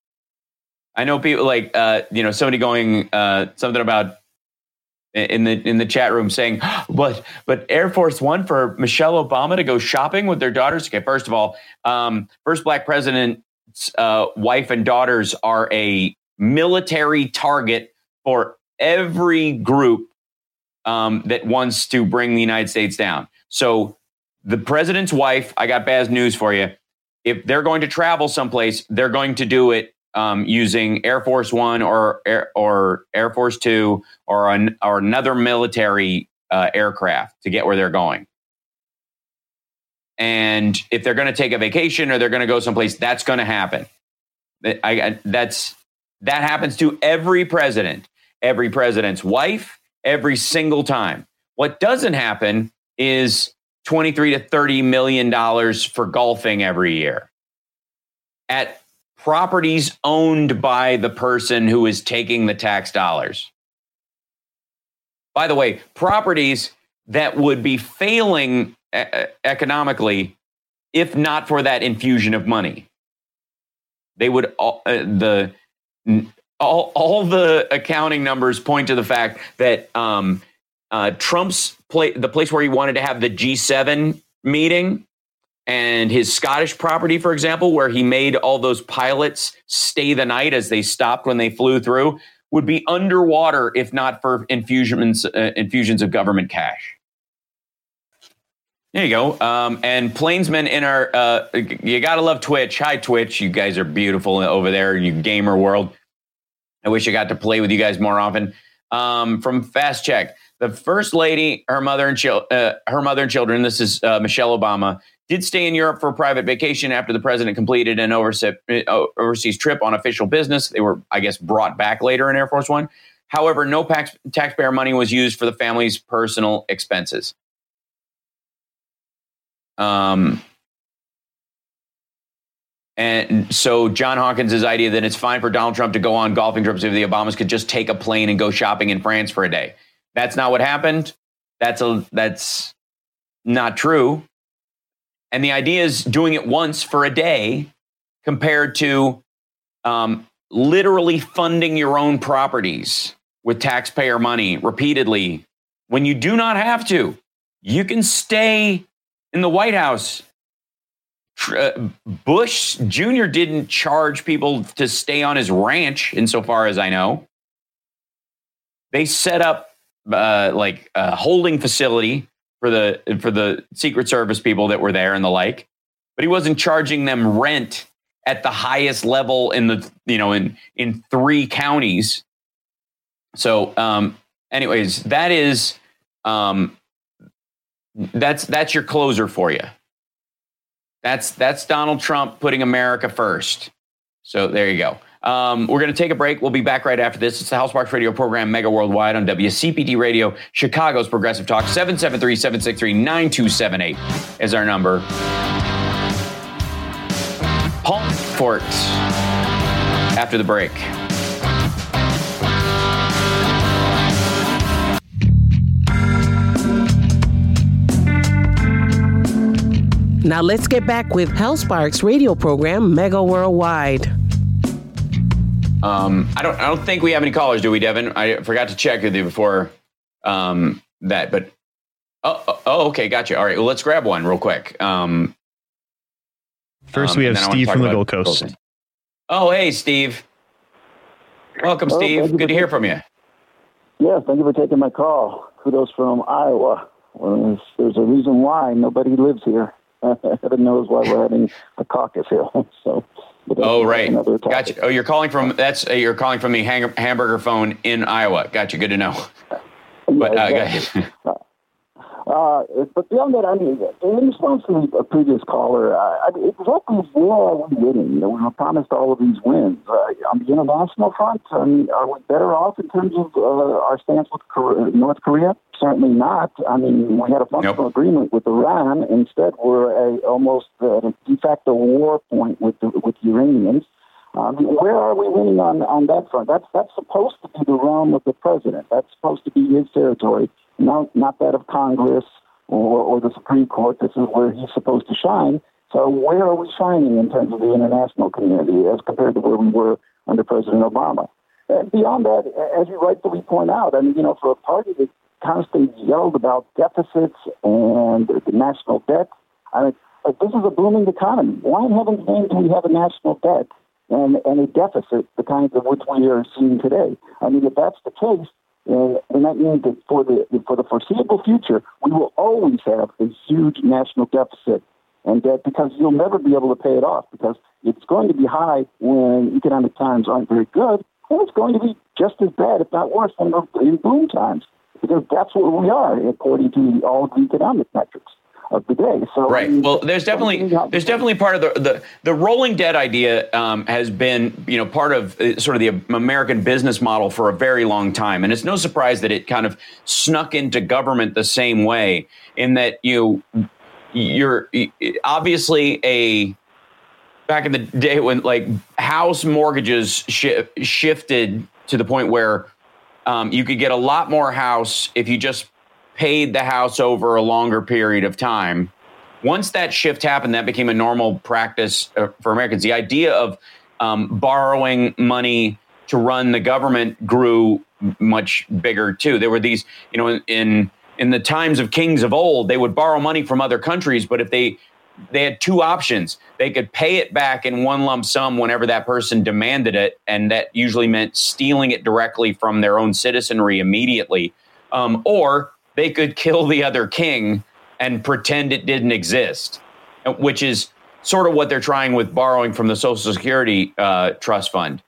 I know people like uh, you know somebody going uh, something about in the in the chat room saying, "But but Air Force One for Michelle Obama to go shopping with their daughters." Okay, first of all, um, first black president's uh, wife and daughters are a military target for every group um, that wants to bring the United States down. So the president's wife, I got bad news for you. If they're going to travel someplace, they're going to do it um, using Air Force One or Air, or Air Force Two or an, or another military uh, aircraft to get where they're going. And if they're going to take a vacation or they're going to go someplace, that's going to happen. I, I, that's that happens to every president, every president's wife, every single time. What doesn't happen is 23 to 30 million dollars for golfing every year. At properties owned by the person who is taking the tax dollars. By the way, properties that would be failing economically if not for that infusion of money. They would uh, the all, all the accounting numbers point to the fact that um, uh, Trump's play, the place where he wanted to have the G7 meeting and his Scottish property, for example, where he made all those pilots stay the night as they stopped when they flew through, would be underwater if not for infusions uh, infusions of government cash. There you go. Um, and Plainsman in our, uh, you gotta love Twitch. Hi, Twitch. You guys are beautiful over there, you gamer world. I wish I got to play with you guys more often. Um, from FactCheck, the first lady, her mother and chil- uh, her mother and children. This is uh, Michelle Obama did stay in Europe for a private vacation after the president completed an overseas, uh, trip on official business. They were, I guess, brought back later in Air Force One. However, no tax, taxpayer money was used for the family's personal expenses. Um, and so John Hawkins' idea that it's fine for Donald Trump to go on golfing trips if the Obamas could just take a plane and go shopping in France for a day. That's not what happened. That's a that's not true. And the idea is doing it once for a day compared to um, literally funding your own properties with taxpayer money repeatedly when you do not have to. You can stay in the White House. Uh, Bush Jr. didn't charge people to stay on his ranch, insofar as I know. They set up uh, like a holding facility for the for the Secret Service people that were there and the like, but he wasn't charging them rent at the highest level in the you know in in three counties. So, um, anyways, that is um, that's that's your closer for you. That's that's Donald Trump putting America first. So there you go. Um, we're going to take a break. We'll be back right after this. It's the Hal Sparks Radio program, Mega Worldwide on WCPT Radio, Chicago's Progressive Talk. 773 763 9278 is our number. Palm Fort after the break. Now let's get back with Hal Sparks' radio program, Mega Worldwide. Um, I don't. I don't think we have any callers, do we, Devin? I forgot to check with you before um, that, but oh, oh, oh, okay, gotcha. All right, well, let's grab one real quick. Um, First, um, we have then I wanna Steve from the about Gold Coast. Golden. Oh, hey, Steve. Welcome, Oh, Steve. Good to hear from you. Yeah, thank you for taking my call. Kudos from Iowa. Well, there's, there's a reason why nobody lives here. Heaven knows why we're having a caucus here. So, but that's Oh, right. Gotcha. Oh, you're calling from that's uh, you're calling from the hang, hamburger phone in Iowa. Gotcha. Good to know. But uh, ahead. Uh, but beyond that, I mean, in response to the previous caller, uh, I mean, exactly where are we winning? You know, we were promised all of these wins. Uh, on the international front, I mean, are we better off in terms of uh, our stance with Korea, North Korea? Certainly not. I mean, we had a functional agreement with Iran. Instead, we're a, almost a de facto war point with the, with the Iranians. Um, where are we winning on, on that front? That's that's supposed to be the realm of the president. That's supposed to be his territory, not not that of Congress or, or the Supreme Court. This is where he's supposed to shine. So where are we shining in terms of the international community as compared to where we were under President Obama? And beyond that, as you rightfully point out, I mean, you know, for a party that constantly yelled about deficits and the national debt, I mean, this is a booming economy. Why in heaven's name do we have a national debt and, and a deficit, the kinds of which we are seeing today? I mean, if that's the case, and, and that means that for the for the foreseeable future, we will always have a huge national deficit and that because you'll never be able to pay it off because it's going to be high when economic times aren't very good, and it's going to be just as bad, if not worse, when in boom times because that's where we are according to all of the economic metrics of the day. So Right. Well, there's definitely there's definitely part of the the, the rolling debt idea um, has been you know part of uh, sort of the American business model for a very long time, and it's no surprise that it kind of snuck into government the same way in that you you're obviously a back in the day when like house mortgages shi shifted to the point where um, you could get a lot more house if you just paid the house over a longer period of time. Once that shift happened, that became a normal practice uh, for Americans. The idea of um, borrowing money to run the government grew much bigger too. There were these, you know, in, in in the times of kings of old, they would borrow money from other countries, but if they they had two options. They could pay it back in one lump sum whenever that person demanded it, and that usually meant stealing it directly from their own citizenry immediately. Um, or they could kill the other king and pretend it didn't exist, which is sort of what they're trying with borrowing from the Social Security uh, Trust Fund.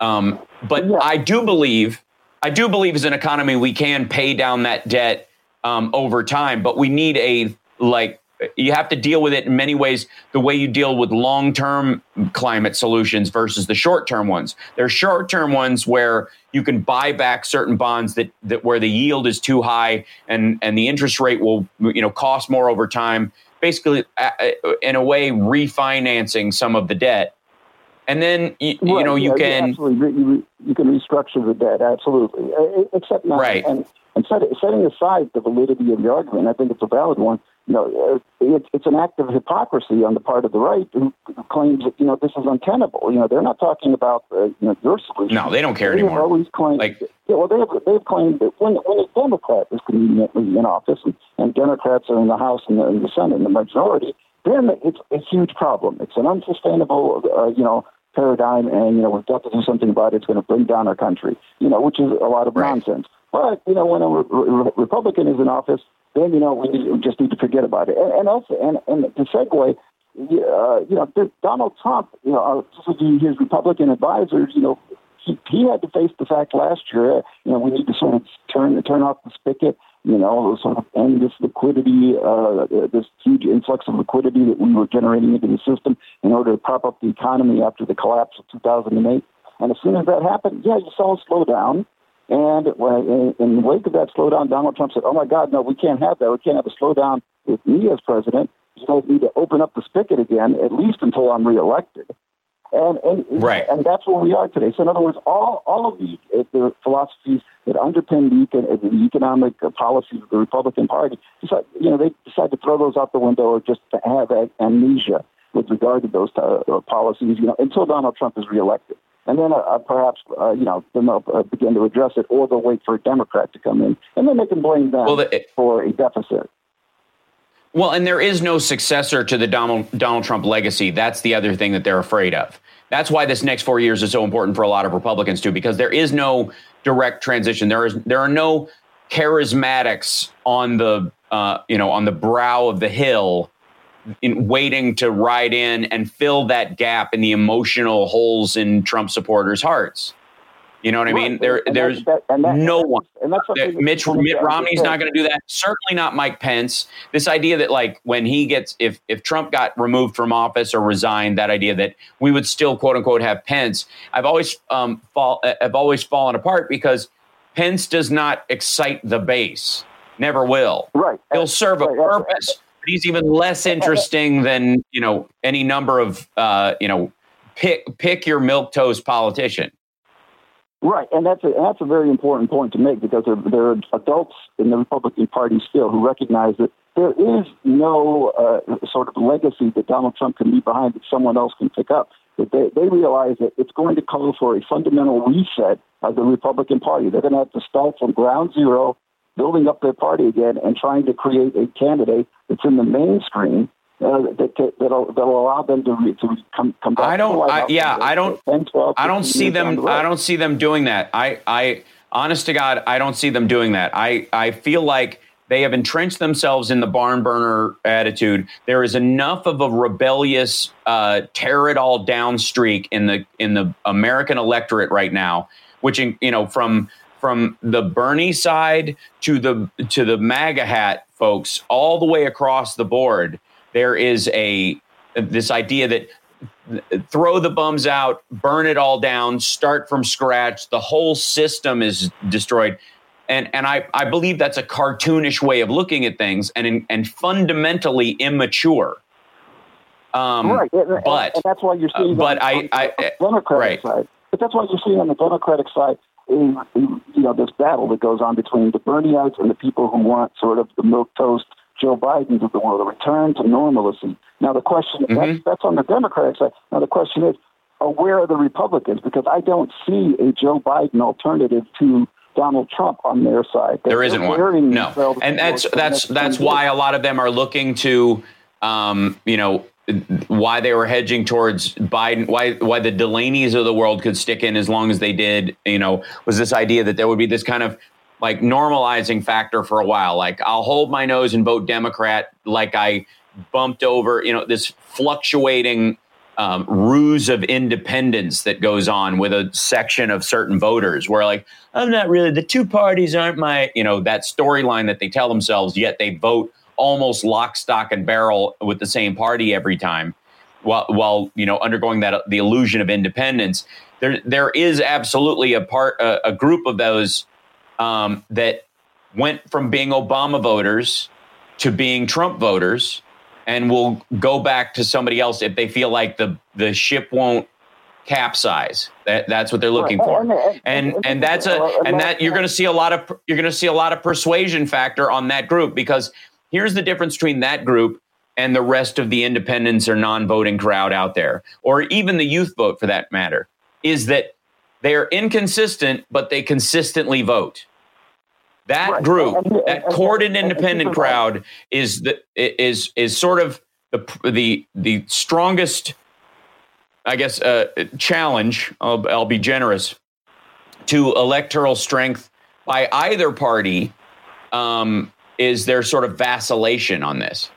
Um, but I do believe, I do believe as an economy we can pay down that debt um, over time, but we need a like you have to deal with it in many ways the way you deal with long-term climate solutions versus the short-term ones there are short-term ones where you can buy back certain bonds that, that where the yield is too high and and the interest rate will you know cost more over time basically uh, in a way refinancing some of the debt and then you, you know you yeah, can you, you can restructure the debt absolutely, Uh, except not, Right. and and set, setting aside the validity of the argument, I think it's a valid one. You know, it's it's an act of hypocrisy on the part of the right who, claims that you know this is untenable. You know, they're not talking about uh, you know your solution. no they don't care anymore. They anymore always claimed, yeah, well, they have, they've claimed that when, when a Democrat is conveniently in office and, and Democrats are in the House and the, in the Senate in the majority, then it's a huge problem. It's an unsustainable, uh, you know, paradigm, and you know we've got to do something about it. It's going to bring down our country, you know, which is a lot of nonsense. But you know, when a re- Republican is in office, then you know we, just need to forget about it. And, and also, and and to segue, uh, you know, Donald Trump, you know, uh, his Republican advisors, you know, he, he had to face the fact last year, you know, we need to sort of turn turn off the spigot, you know, sort of end this liquidity, uh, this huge influx of liquidity that we were generating into the system in order to prop up the economy after the collapse of 2008. And as soon as that happened, yeah, you saw a slowdown. And in the wake of that slowdown, Donald Trump said, "Oh my God, no, we can't have that. We can't have a slowdown with me as president." you guys need to open up the spigot again, at least until I'm reelected. And, and, right. and that's where we are today. So, in other words, all, all of the, uh, the philosophies that underpin the, econ, uh, the economic uh, policies of the Republican Party, decide, you know, they decide to throw those out the window or just to have amnesia with regard to those uh, policies, you know, until Donald Trump is reelected. And then uh, uh, perhaps, uh, you know, then they'll uh, begin to address it, or they'll wait for a Democrat to come in, and then they can blame them well, the, for a deficit. Well, and there is no successor to the Donald, Donald Trump legacy. That's the other thing that they're afraid of. That's why this next four years is so important for a lot of Republicans too, because there is no direct transition. There is there are no charismatics on the uh, you know on the brow of the hill waiting to ride in and fill that gap in the emotional holes in Trump supporters' hearts. You know what I mean? There, and there's that, that, no one. And that's what Mitch Mitt Romney's not going to do that. Certainly not Mike Pence. This idea that like when he gets if if Trump got removed from office or resigned, that idea that we would still quote unquote have Pence. I've always um fall I've always fallen apart because Pence does not excite the base. Never will. Right. He'll serve a purpose. But he's even less interesting than you know any number of uh, you know pick pick your milk toast politician. Right, and that's a that's a very important point to make because there, there are adults in the Republican Party still who recognize that there is no uh, sort of legacy that Donald Trump can leave behind that someone else can pick up. That they, they realize that it's going to call for a fundamental reset of the Republican Party. They're going to have to start from ground zero, building up their party again, and trying to create a candidate that's in the mainstream uh, that that'll, that'll allow them to, re, to come come back. I don't. I, yeah, I don't. 10, 12, I don't see them. The I don't see them doing that. I, I, honest to God, I don't see them doing that. I, I feel like they have entrenched themselves in the barn burner attitude. There is enough of a rebellious, uh, tear it all down streak in the in the American electorate right now, which you know from from the Bernie side to the to the MAGA hat folks, all the way across the board there is a this idea that throw the bums out, burn it all down, start from scratch. The whole system is destroyed. And, and I, I believe that's a cartoonish way of looking at things and, and fundamentally immature. Um, right. And, but and that's why you're seeing. Uh, but on, I, I, Democratic right. side. But that's why you're seeing on the Democratic side, you know, this battle that goes on between the Bernieites and the people who want sort of the milk toast Joe Biden's of the world, a return to normalcy. Now the question mm-hmm. that's, that's on the Democratic side. Now the question is, uh, where are the Republicans? Because I don't see a Joe Biden alternative to Donald Trump on their side. They're there isn't one. No, and that's that's that's why a lot of them are looking to, um, you know, why they were hedging towards Biden, why why the Delaney's of the world could stick in as long as they did, you know, was this idea that there would be this kind of like normalizing factor for a while. Like I'll hold my nose and vote Democrat, like I bumped over, you know, this fluctuating um, ruse of independence that goes on with a section of certain voters, where like I'm not really the two parties aren't my, you know, that storyline that they tell themselves, yet they vote almost lock, stock, and barrel with the same party every time, while while you know undergoing that the illusion of independence. There there is absolutely a part a, a group of those um, that went from being Obama voters to being Trump voters and will go back to somebody else if they feel like the, the ship won't capsize. That that's what they're looking for. And and that's a and that you're going to see a lot of you're going to see a lot of persuasion factor on that group because here's the difference between that group and the rest of the independents or non-voting crowd out there or even the youth vote for that matter is that they're inconsistent but they consistently vote. That right. group, and, and, that corded independent crowd, is the is is sort of the the the strongest, I guess, uh, challenge. I'll, I'll be generous to electoral strength by either party. Um, is there sort of vacillation on this?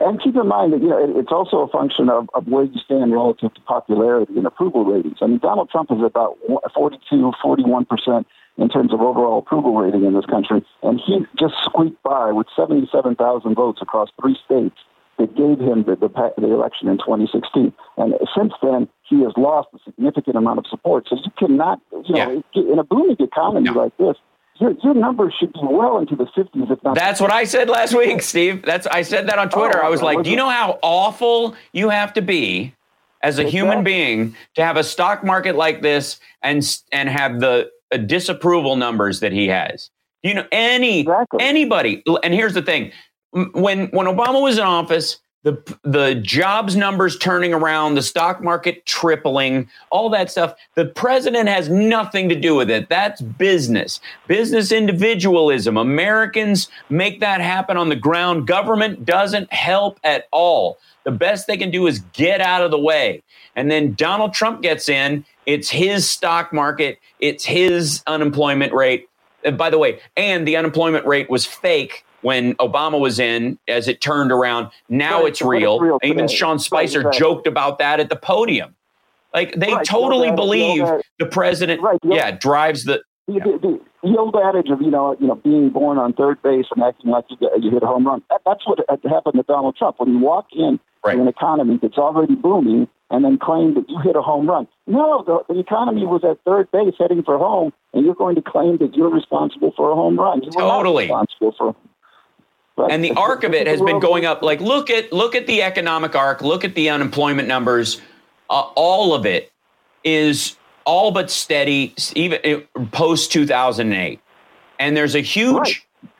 And keep in mind that you know it, it's also a function of, of where you stand relative to popularity and approval ratings. I mean, Donald Trump is about 42, 41 percent in terms of overall approval rating in this country. And he just squeaked by with 77,000 votes across three states that gave him the, the, the, election in 2016. And since then, he has lost a significant amount of support. So you cannot, you know, yeah. in a booming economy no. like this, your, your numbers should be well into the 50s, if not. That's what I said last week, Steve. That's I said that on Twitter. Oh, I was like, was "Do you know how awful you have to be as a human being to have a stock market like this and and have the uh, disapproval numbers that he has?" You know, any Exactly. anybody. And here's the thing: when when Obama was in office, the the jobs numbers turning around, the stock market tripling, all that stuff. The president has nothing to do with it. That's business, business individualism. Americans make that happen on the ground. Government doesn't help at all. The best they can do is get out of the way. And then Donald Trump gets in. It's his stock market. It's his unemployment rate. And by the way, and the unemployment rate was fake when Obama was in, as it turned around. Now Right, it's but it's real. real Even today. Sean Spicer Right, joked about that at the podium. Like they Right, totally the old- the old believe the president, the old- yeah, drives the. The, the, the, old adage of you know you know being born on third base and acting like you, you hit a home run. That, that's what happened to Donald Trump when you walk in to an economy that's already booming and then claim that you hit a home run. No, the, the economy was at third base heading for home, and you're going to claim that you're responsible for a home run. You Totally. responsible for. Right? and the arc of it has been going up like look at look at the economic arc look at the unemployment numbers uh, all of it is all but steady even post 2008 and there's a huge Right.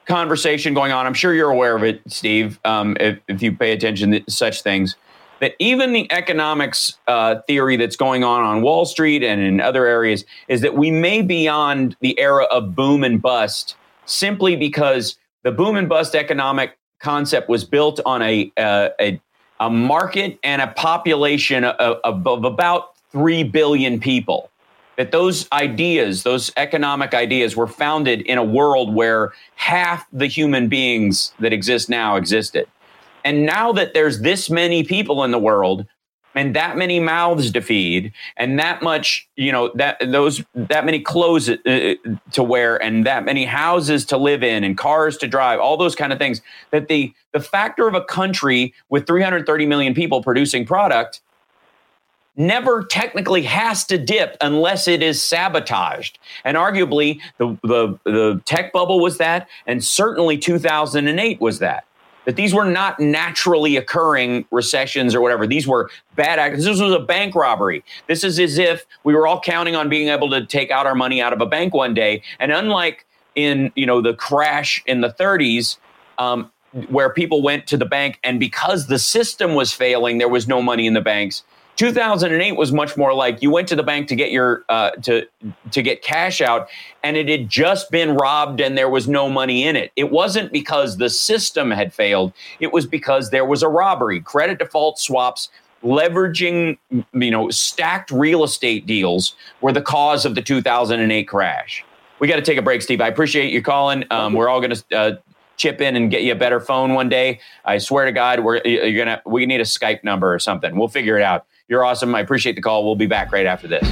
conversation going on i'm sure you're aware of it steve um, if, if you pay attention to such things that even the economics uh, theory that's going on on wall street and in other areas is that we may be beyond the era of boom and bust simply because the boom and bust economic concept was built on a uh, a, a market and a population of, of, of about three billion people. That those ideas, those economic ideas, were founded in a world where half the human beings that exist now existed. And now that there's this many people in the world, and that many mouths to feed and that much you know that those that many clothes uh, to wear and that many houses to live in and cars to drive all those kind of things that the the factor of a country with 330 million people producing product never technically has to dip unless it is sabotaged. And arguably, the, the, the tech bubble was that, and certainly 2008 was that. That these were not naturally occurring recessions or whatever. These were bad acts. This was a bank robbery. This is as if we were all counting on being able to take out our money out of a bank one day. And unlike in you know the crash in the 30s, um, where people went to the bank and because the system was failing, there was no money in the banks. 2008 was much more like you went to the bank to get your uh, to to get cash out, and it had just been robbed and there was no money in it. It wasn't because the system had failed; it was because there was a robbery. Credit default swaps, leveraging you know stacked real estate deals, were the cause of the 2008 crash. We got to take a break, Steve. I appreciate you calling. Um, we're all going to. Uh, chip in and get you a better phone one day. I swear to God, we're you're gonna we need a Skype number or something. We'll figure it out. You're awesome. I appreciate the call. We'll be back right after this.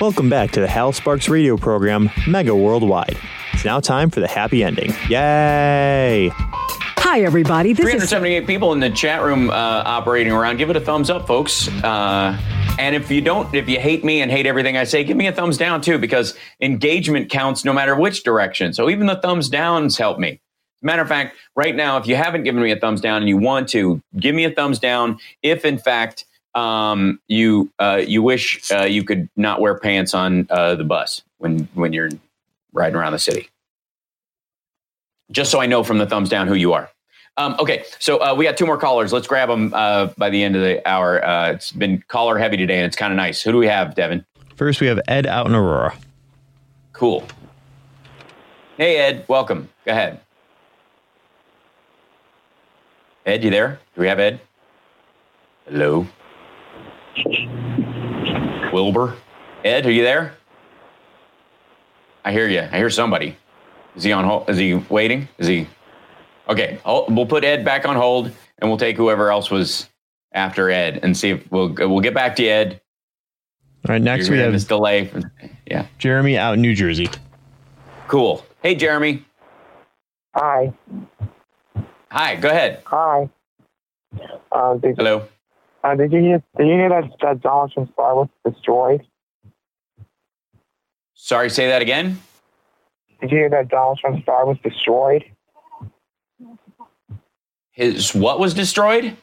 Welcome back to the Hal Sparks radio program, Mega Worldwide. It's now time for the happy ending. Yay! Hi, everybody. This is 378 people in the chat room uh, operating around. Give it a thumbs up, folks. Uh, and if you don't, if you hate me and hate everything I say, give me a thumbs down too, because engagement counts no matter which direction. So even the thumbs downs help me. Matter of fact, right now, if you haven't given me a thumbs down and you want to, give me a thumbs down. If in fact um, you uh, you wish uh, you could not wear pants on uh, the bus when when you're riding around the city, just so I know from the thumbs down who you are. Um, okay, so uh, we got two more callers. Let's grab them uh, by the end of the hour. Uh, it's been caller heavy today, and it's kind of nice. Who do we have, Devin? First, we have Ed out in Aurora. Cool. Hey, Ed. Welcome. Go ahead. Ed, you there? Do we have Ed? Hello. Wilbur. Ed, are you there? I hear you. I hear somebody. Is he on hold? Is he waiting? Is he? Okay, hold- we'll put Ed back on hold, and we'll take whoever else was after Ed, and see if we'll we'll get back to you, Ed. All right, next You're we have this delay. Yeah, Jeremy out in New Jersey. cool. Hey, Jeremy. Hi. Hi. Go ahead. Hi. Uh, did, Hello. Uh, did you hear? Did you hear that, that Donald Trump's car was destroyed? Sorry, say that again. Did you hear that Donald Trump's car was destroyed? His what was destroyed?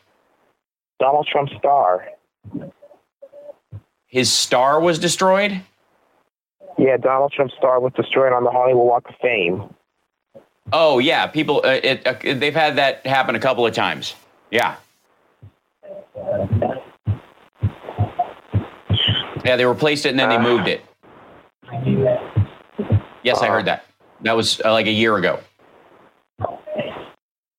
Donald Trump's star. His star was destroyed. Yeah, Donald Trump's star was destroyed on the Hollywood Walk of Fame. Oh yeah, people. Uh, it, uh, they've had that happen a couple of times. Yeah. Yeah, they replaced it and then they moved it. Yes, I heard that. That was uh, like a year ago.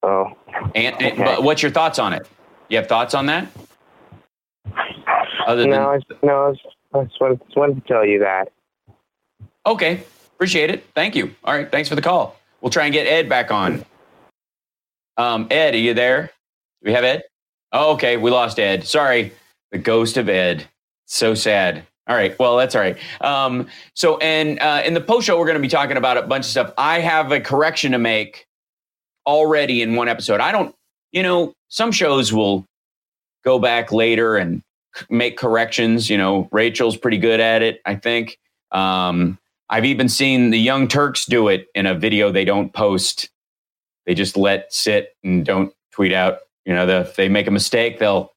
Oh. And, and but what's your thoughts on it? You have thoughts on that? Other than no, I, no, I just, I just wanted, just wanted to tell you that. okay, appreciate it. Thank you. All right, thanks for the call. We'll try and get Ed back on. Um, Ed, are you there? Do we have Ed? Oh, okay, we lost Ed. Sorry, the ghost of Ed. So sad. All right, well that's all right. Um, so, and uh, in the post show, we're going to be talking about a bunch of stuff. I have a correction to make already in one episode. I don't, you know, some shows will go back later and make corrections. You know, Rachel's pretty good at it, I think. Um, I've even seen the Young Turks do it in a video they don't post. They just let sit and don't tweet out. You know, the, if they make a mistake, they'll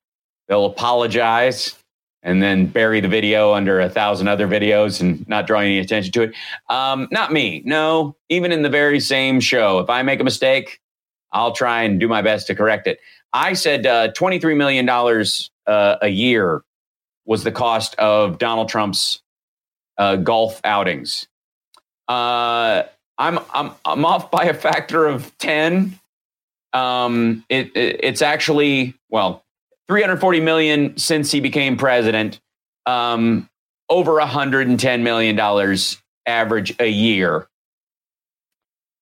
they'll apologize and then bury the video under a thousand other videos and not draw any attention to it. Um, not me. No, even in the very same show, if I make a mistake, I'll try and do my best to correct it. I said uh, $23 million uh, a year was the cost of Donald Trump's uh, golf outings. Uh, I'm, I'm, I'm off by a factor of 10. Um, it, it, it's actually, well, 340 million since he became president, um, over 110 million dollars average a year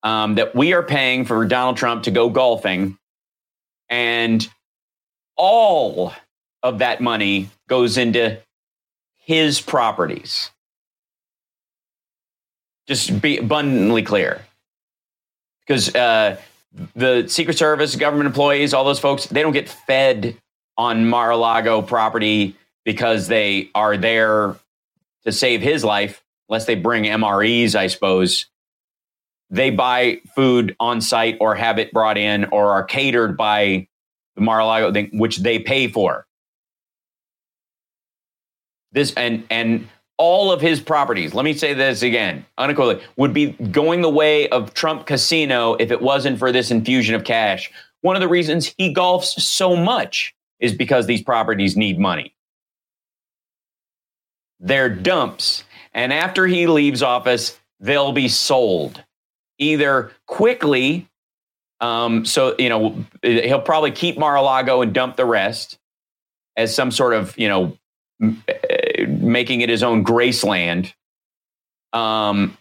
um, that we are paying for Donald Trump to go golfing, and all of that money goes into his properties. Just be abundantly clear, because uh, the Secret Service, government employees, all those folks, they don't get fed on Mar-a-Lago property because they are there to save his life, unless they bring MREs, I suppose. They buy food on site or have it brought in or are catered by the Mar-a-Lago thing, which they pay for. This and and all of his properties, let me say this again, unequivocally, would be going the way of Trump Casino if it wasn't for this infusion of cash. One of the reasons he golfs so much is because these properties need money. They're dumps. And after he leaves office, they'll be sold either quickly. Um, so, you know, he'll probably keep Mar a Lago and dump the rest as some sort of, you know, eh, making it his own Graceland. Um,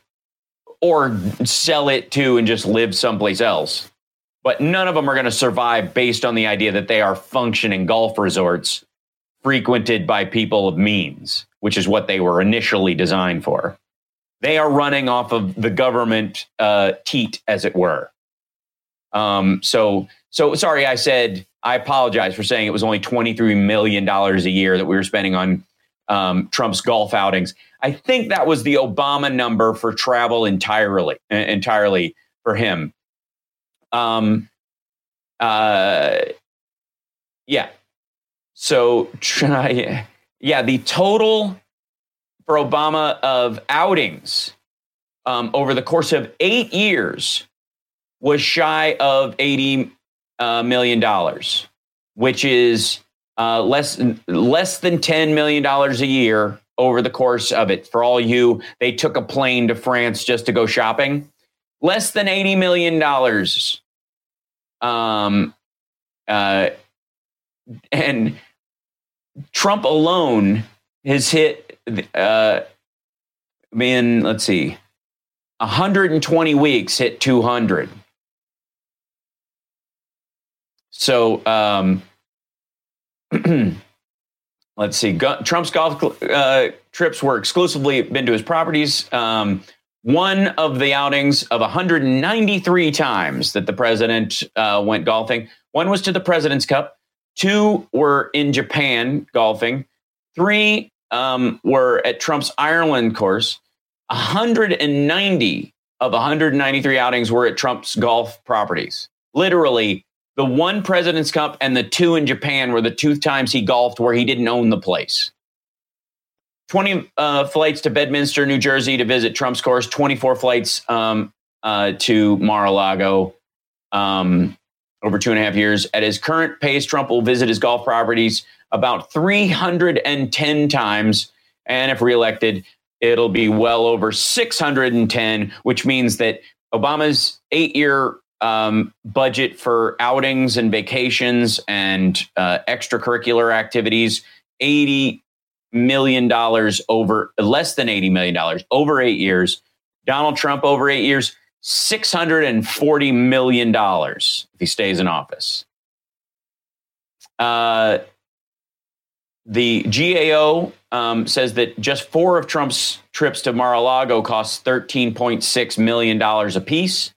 or sell it to and just live someplace else but none of them are going to survive based on the idea that they are functioning golf resorts frequented by people of means, which is what they were initially designed for. They are running off of the government uh, teat, as it were. Um, so, so sorry, I said I apologize for saying it was only twenty three million dollars a year that we were spending on um, Trump's golf outings. I think that was the Obama number for travel entirely, entirely for him. Um, uh, yeah. So try, yeah, the total for Obama of outings um, over the course of eight years was shy of eighty uh, million dollars, which is uh, less less than ten million dollars a year over the course of it. For all you, they took a plane to France just to go shopping. Less than eighty million dollars um, uh, and Trump alone has hit, uh, in, let's see, 120 weeks hit 200. So, um, let's see. Trump's golf uh, trips were exclusively been to his properties. Um, one of the outings of 193 times that the president uh, went golfing. One was to the President's Cup. Two were in Japan golfing. Three um, were at Trump's Ireland course. 190 of 193 outings were at Trump's golf properties. Literally, the one President's Cup and the two in Japan were the two times he golfed where he didn't own the place. 20 uh, flights to Bedminster, New Jersey to visit Trump's course, 24 flights um, uh, to Mar a Lago um, over two and a half years. At his current pace, Trump will visit his golf properties about 310 times. And if reelected, it'll be well over 610, which means that Obama's eight year um, budget for outings and vacations and uh, extracurricular activities, $80 million dollars over less than $80 million over eight years. Donald Trump over eight years, $640 million if he stays in office. Uh, the GAO um, says that just four of Trump's trips to Mar a Lago cost $13.6 million apiece.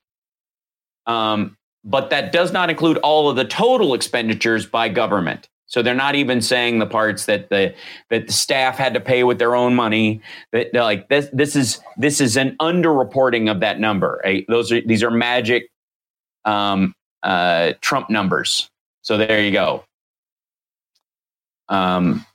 Um, but that does not include all of the total expenditures by government. So they're not even saying the parts that the that the staff had to pay with their own money. That like this this is this is an underreporting of that number. Right? Those are these are magic um, uh, Trump numbers. So there you go. Um,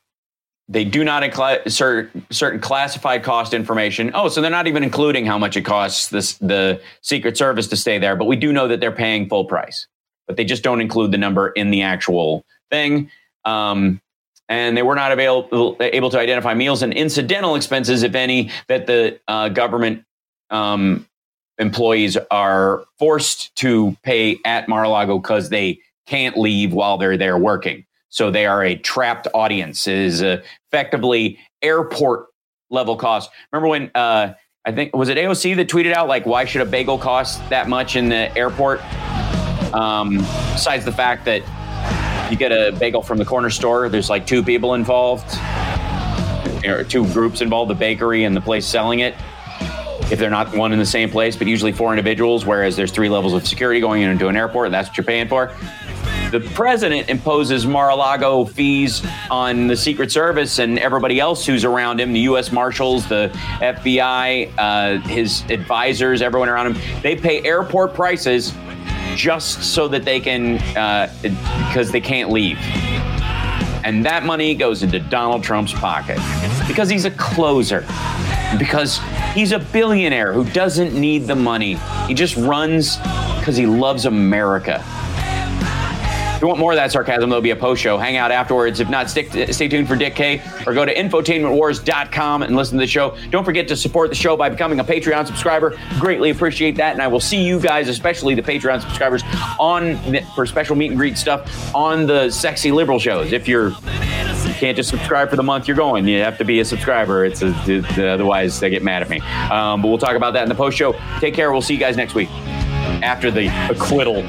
they do not include certain, classified cost information. Oh, so they're not even including how much it costs this, the Secret Service to stay there, but we do know that they're paying full price. But they just don't include the number in the actual thing. Um, and they were not available, able to identify meals and incidental expenses, if any, that the uh, government um, employees are forced to pay at Mar-a-Lago because they can't leave while they're there working. So they are a trapped audience. It is effectively airport level cost. Remember when uh, I think was it AOC that tweeted out like, "Why should a bagel cost that much in the airport?" Um, besides the fact that you get a bagel from the corner store, there's like two people involved, or two groups involved: the bakery and the place selling it. If they're not one in the same place, but usually four individuals, whereas there's three levels of security going into an airport, and that's what you're paying for the president imposes Mar-a-Lago fees on the Secret Service and everybody else who's around him, the U.S. Marshals, the FBI, uh, his advisors, everyone around him. They pay airport prices just so that they can, because uh, they can't leave. And that money goes into Donald Trump's pocket because he's a closer, because he's a billionaire who doesn't need the money. He just runs because he loves America. You want more of that sarcasm, there'll be a post show. Hang out afterwards. If not, stick, stay tuned for Dick K or go to infotainmentwars.com and listen to the show. Don't forget to support the show by becoming a Patreon subscriber. Greatly appreciate that. And I will see you guys, especially the Patreon subscribers, on for special meet and greet stuff on the sexy liberal shows. If you're you can't just subscribe for the month you're going. You have to be a subscriber. It's a, it, otherwise they get mad at me. Um, but we'll talk about that in the post show. Take care. We'll see you guys next week after the acquittal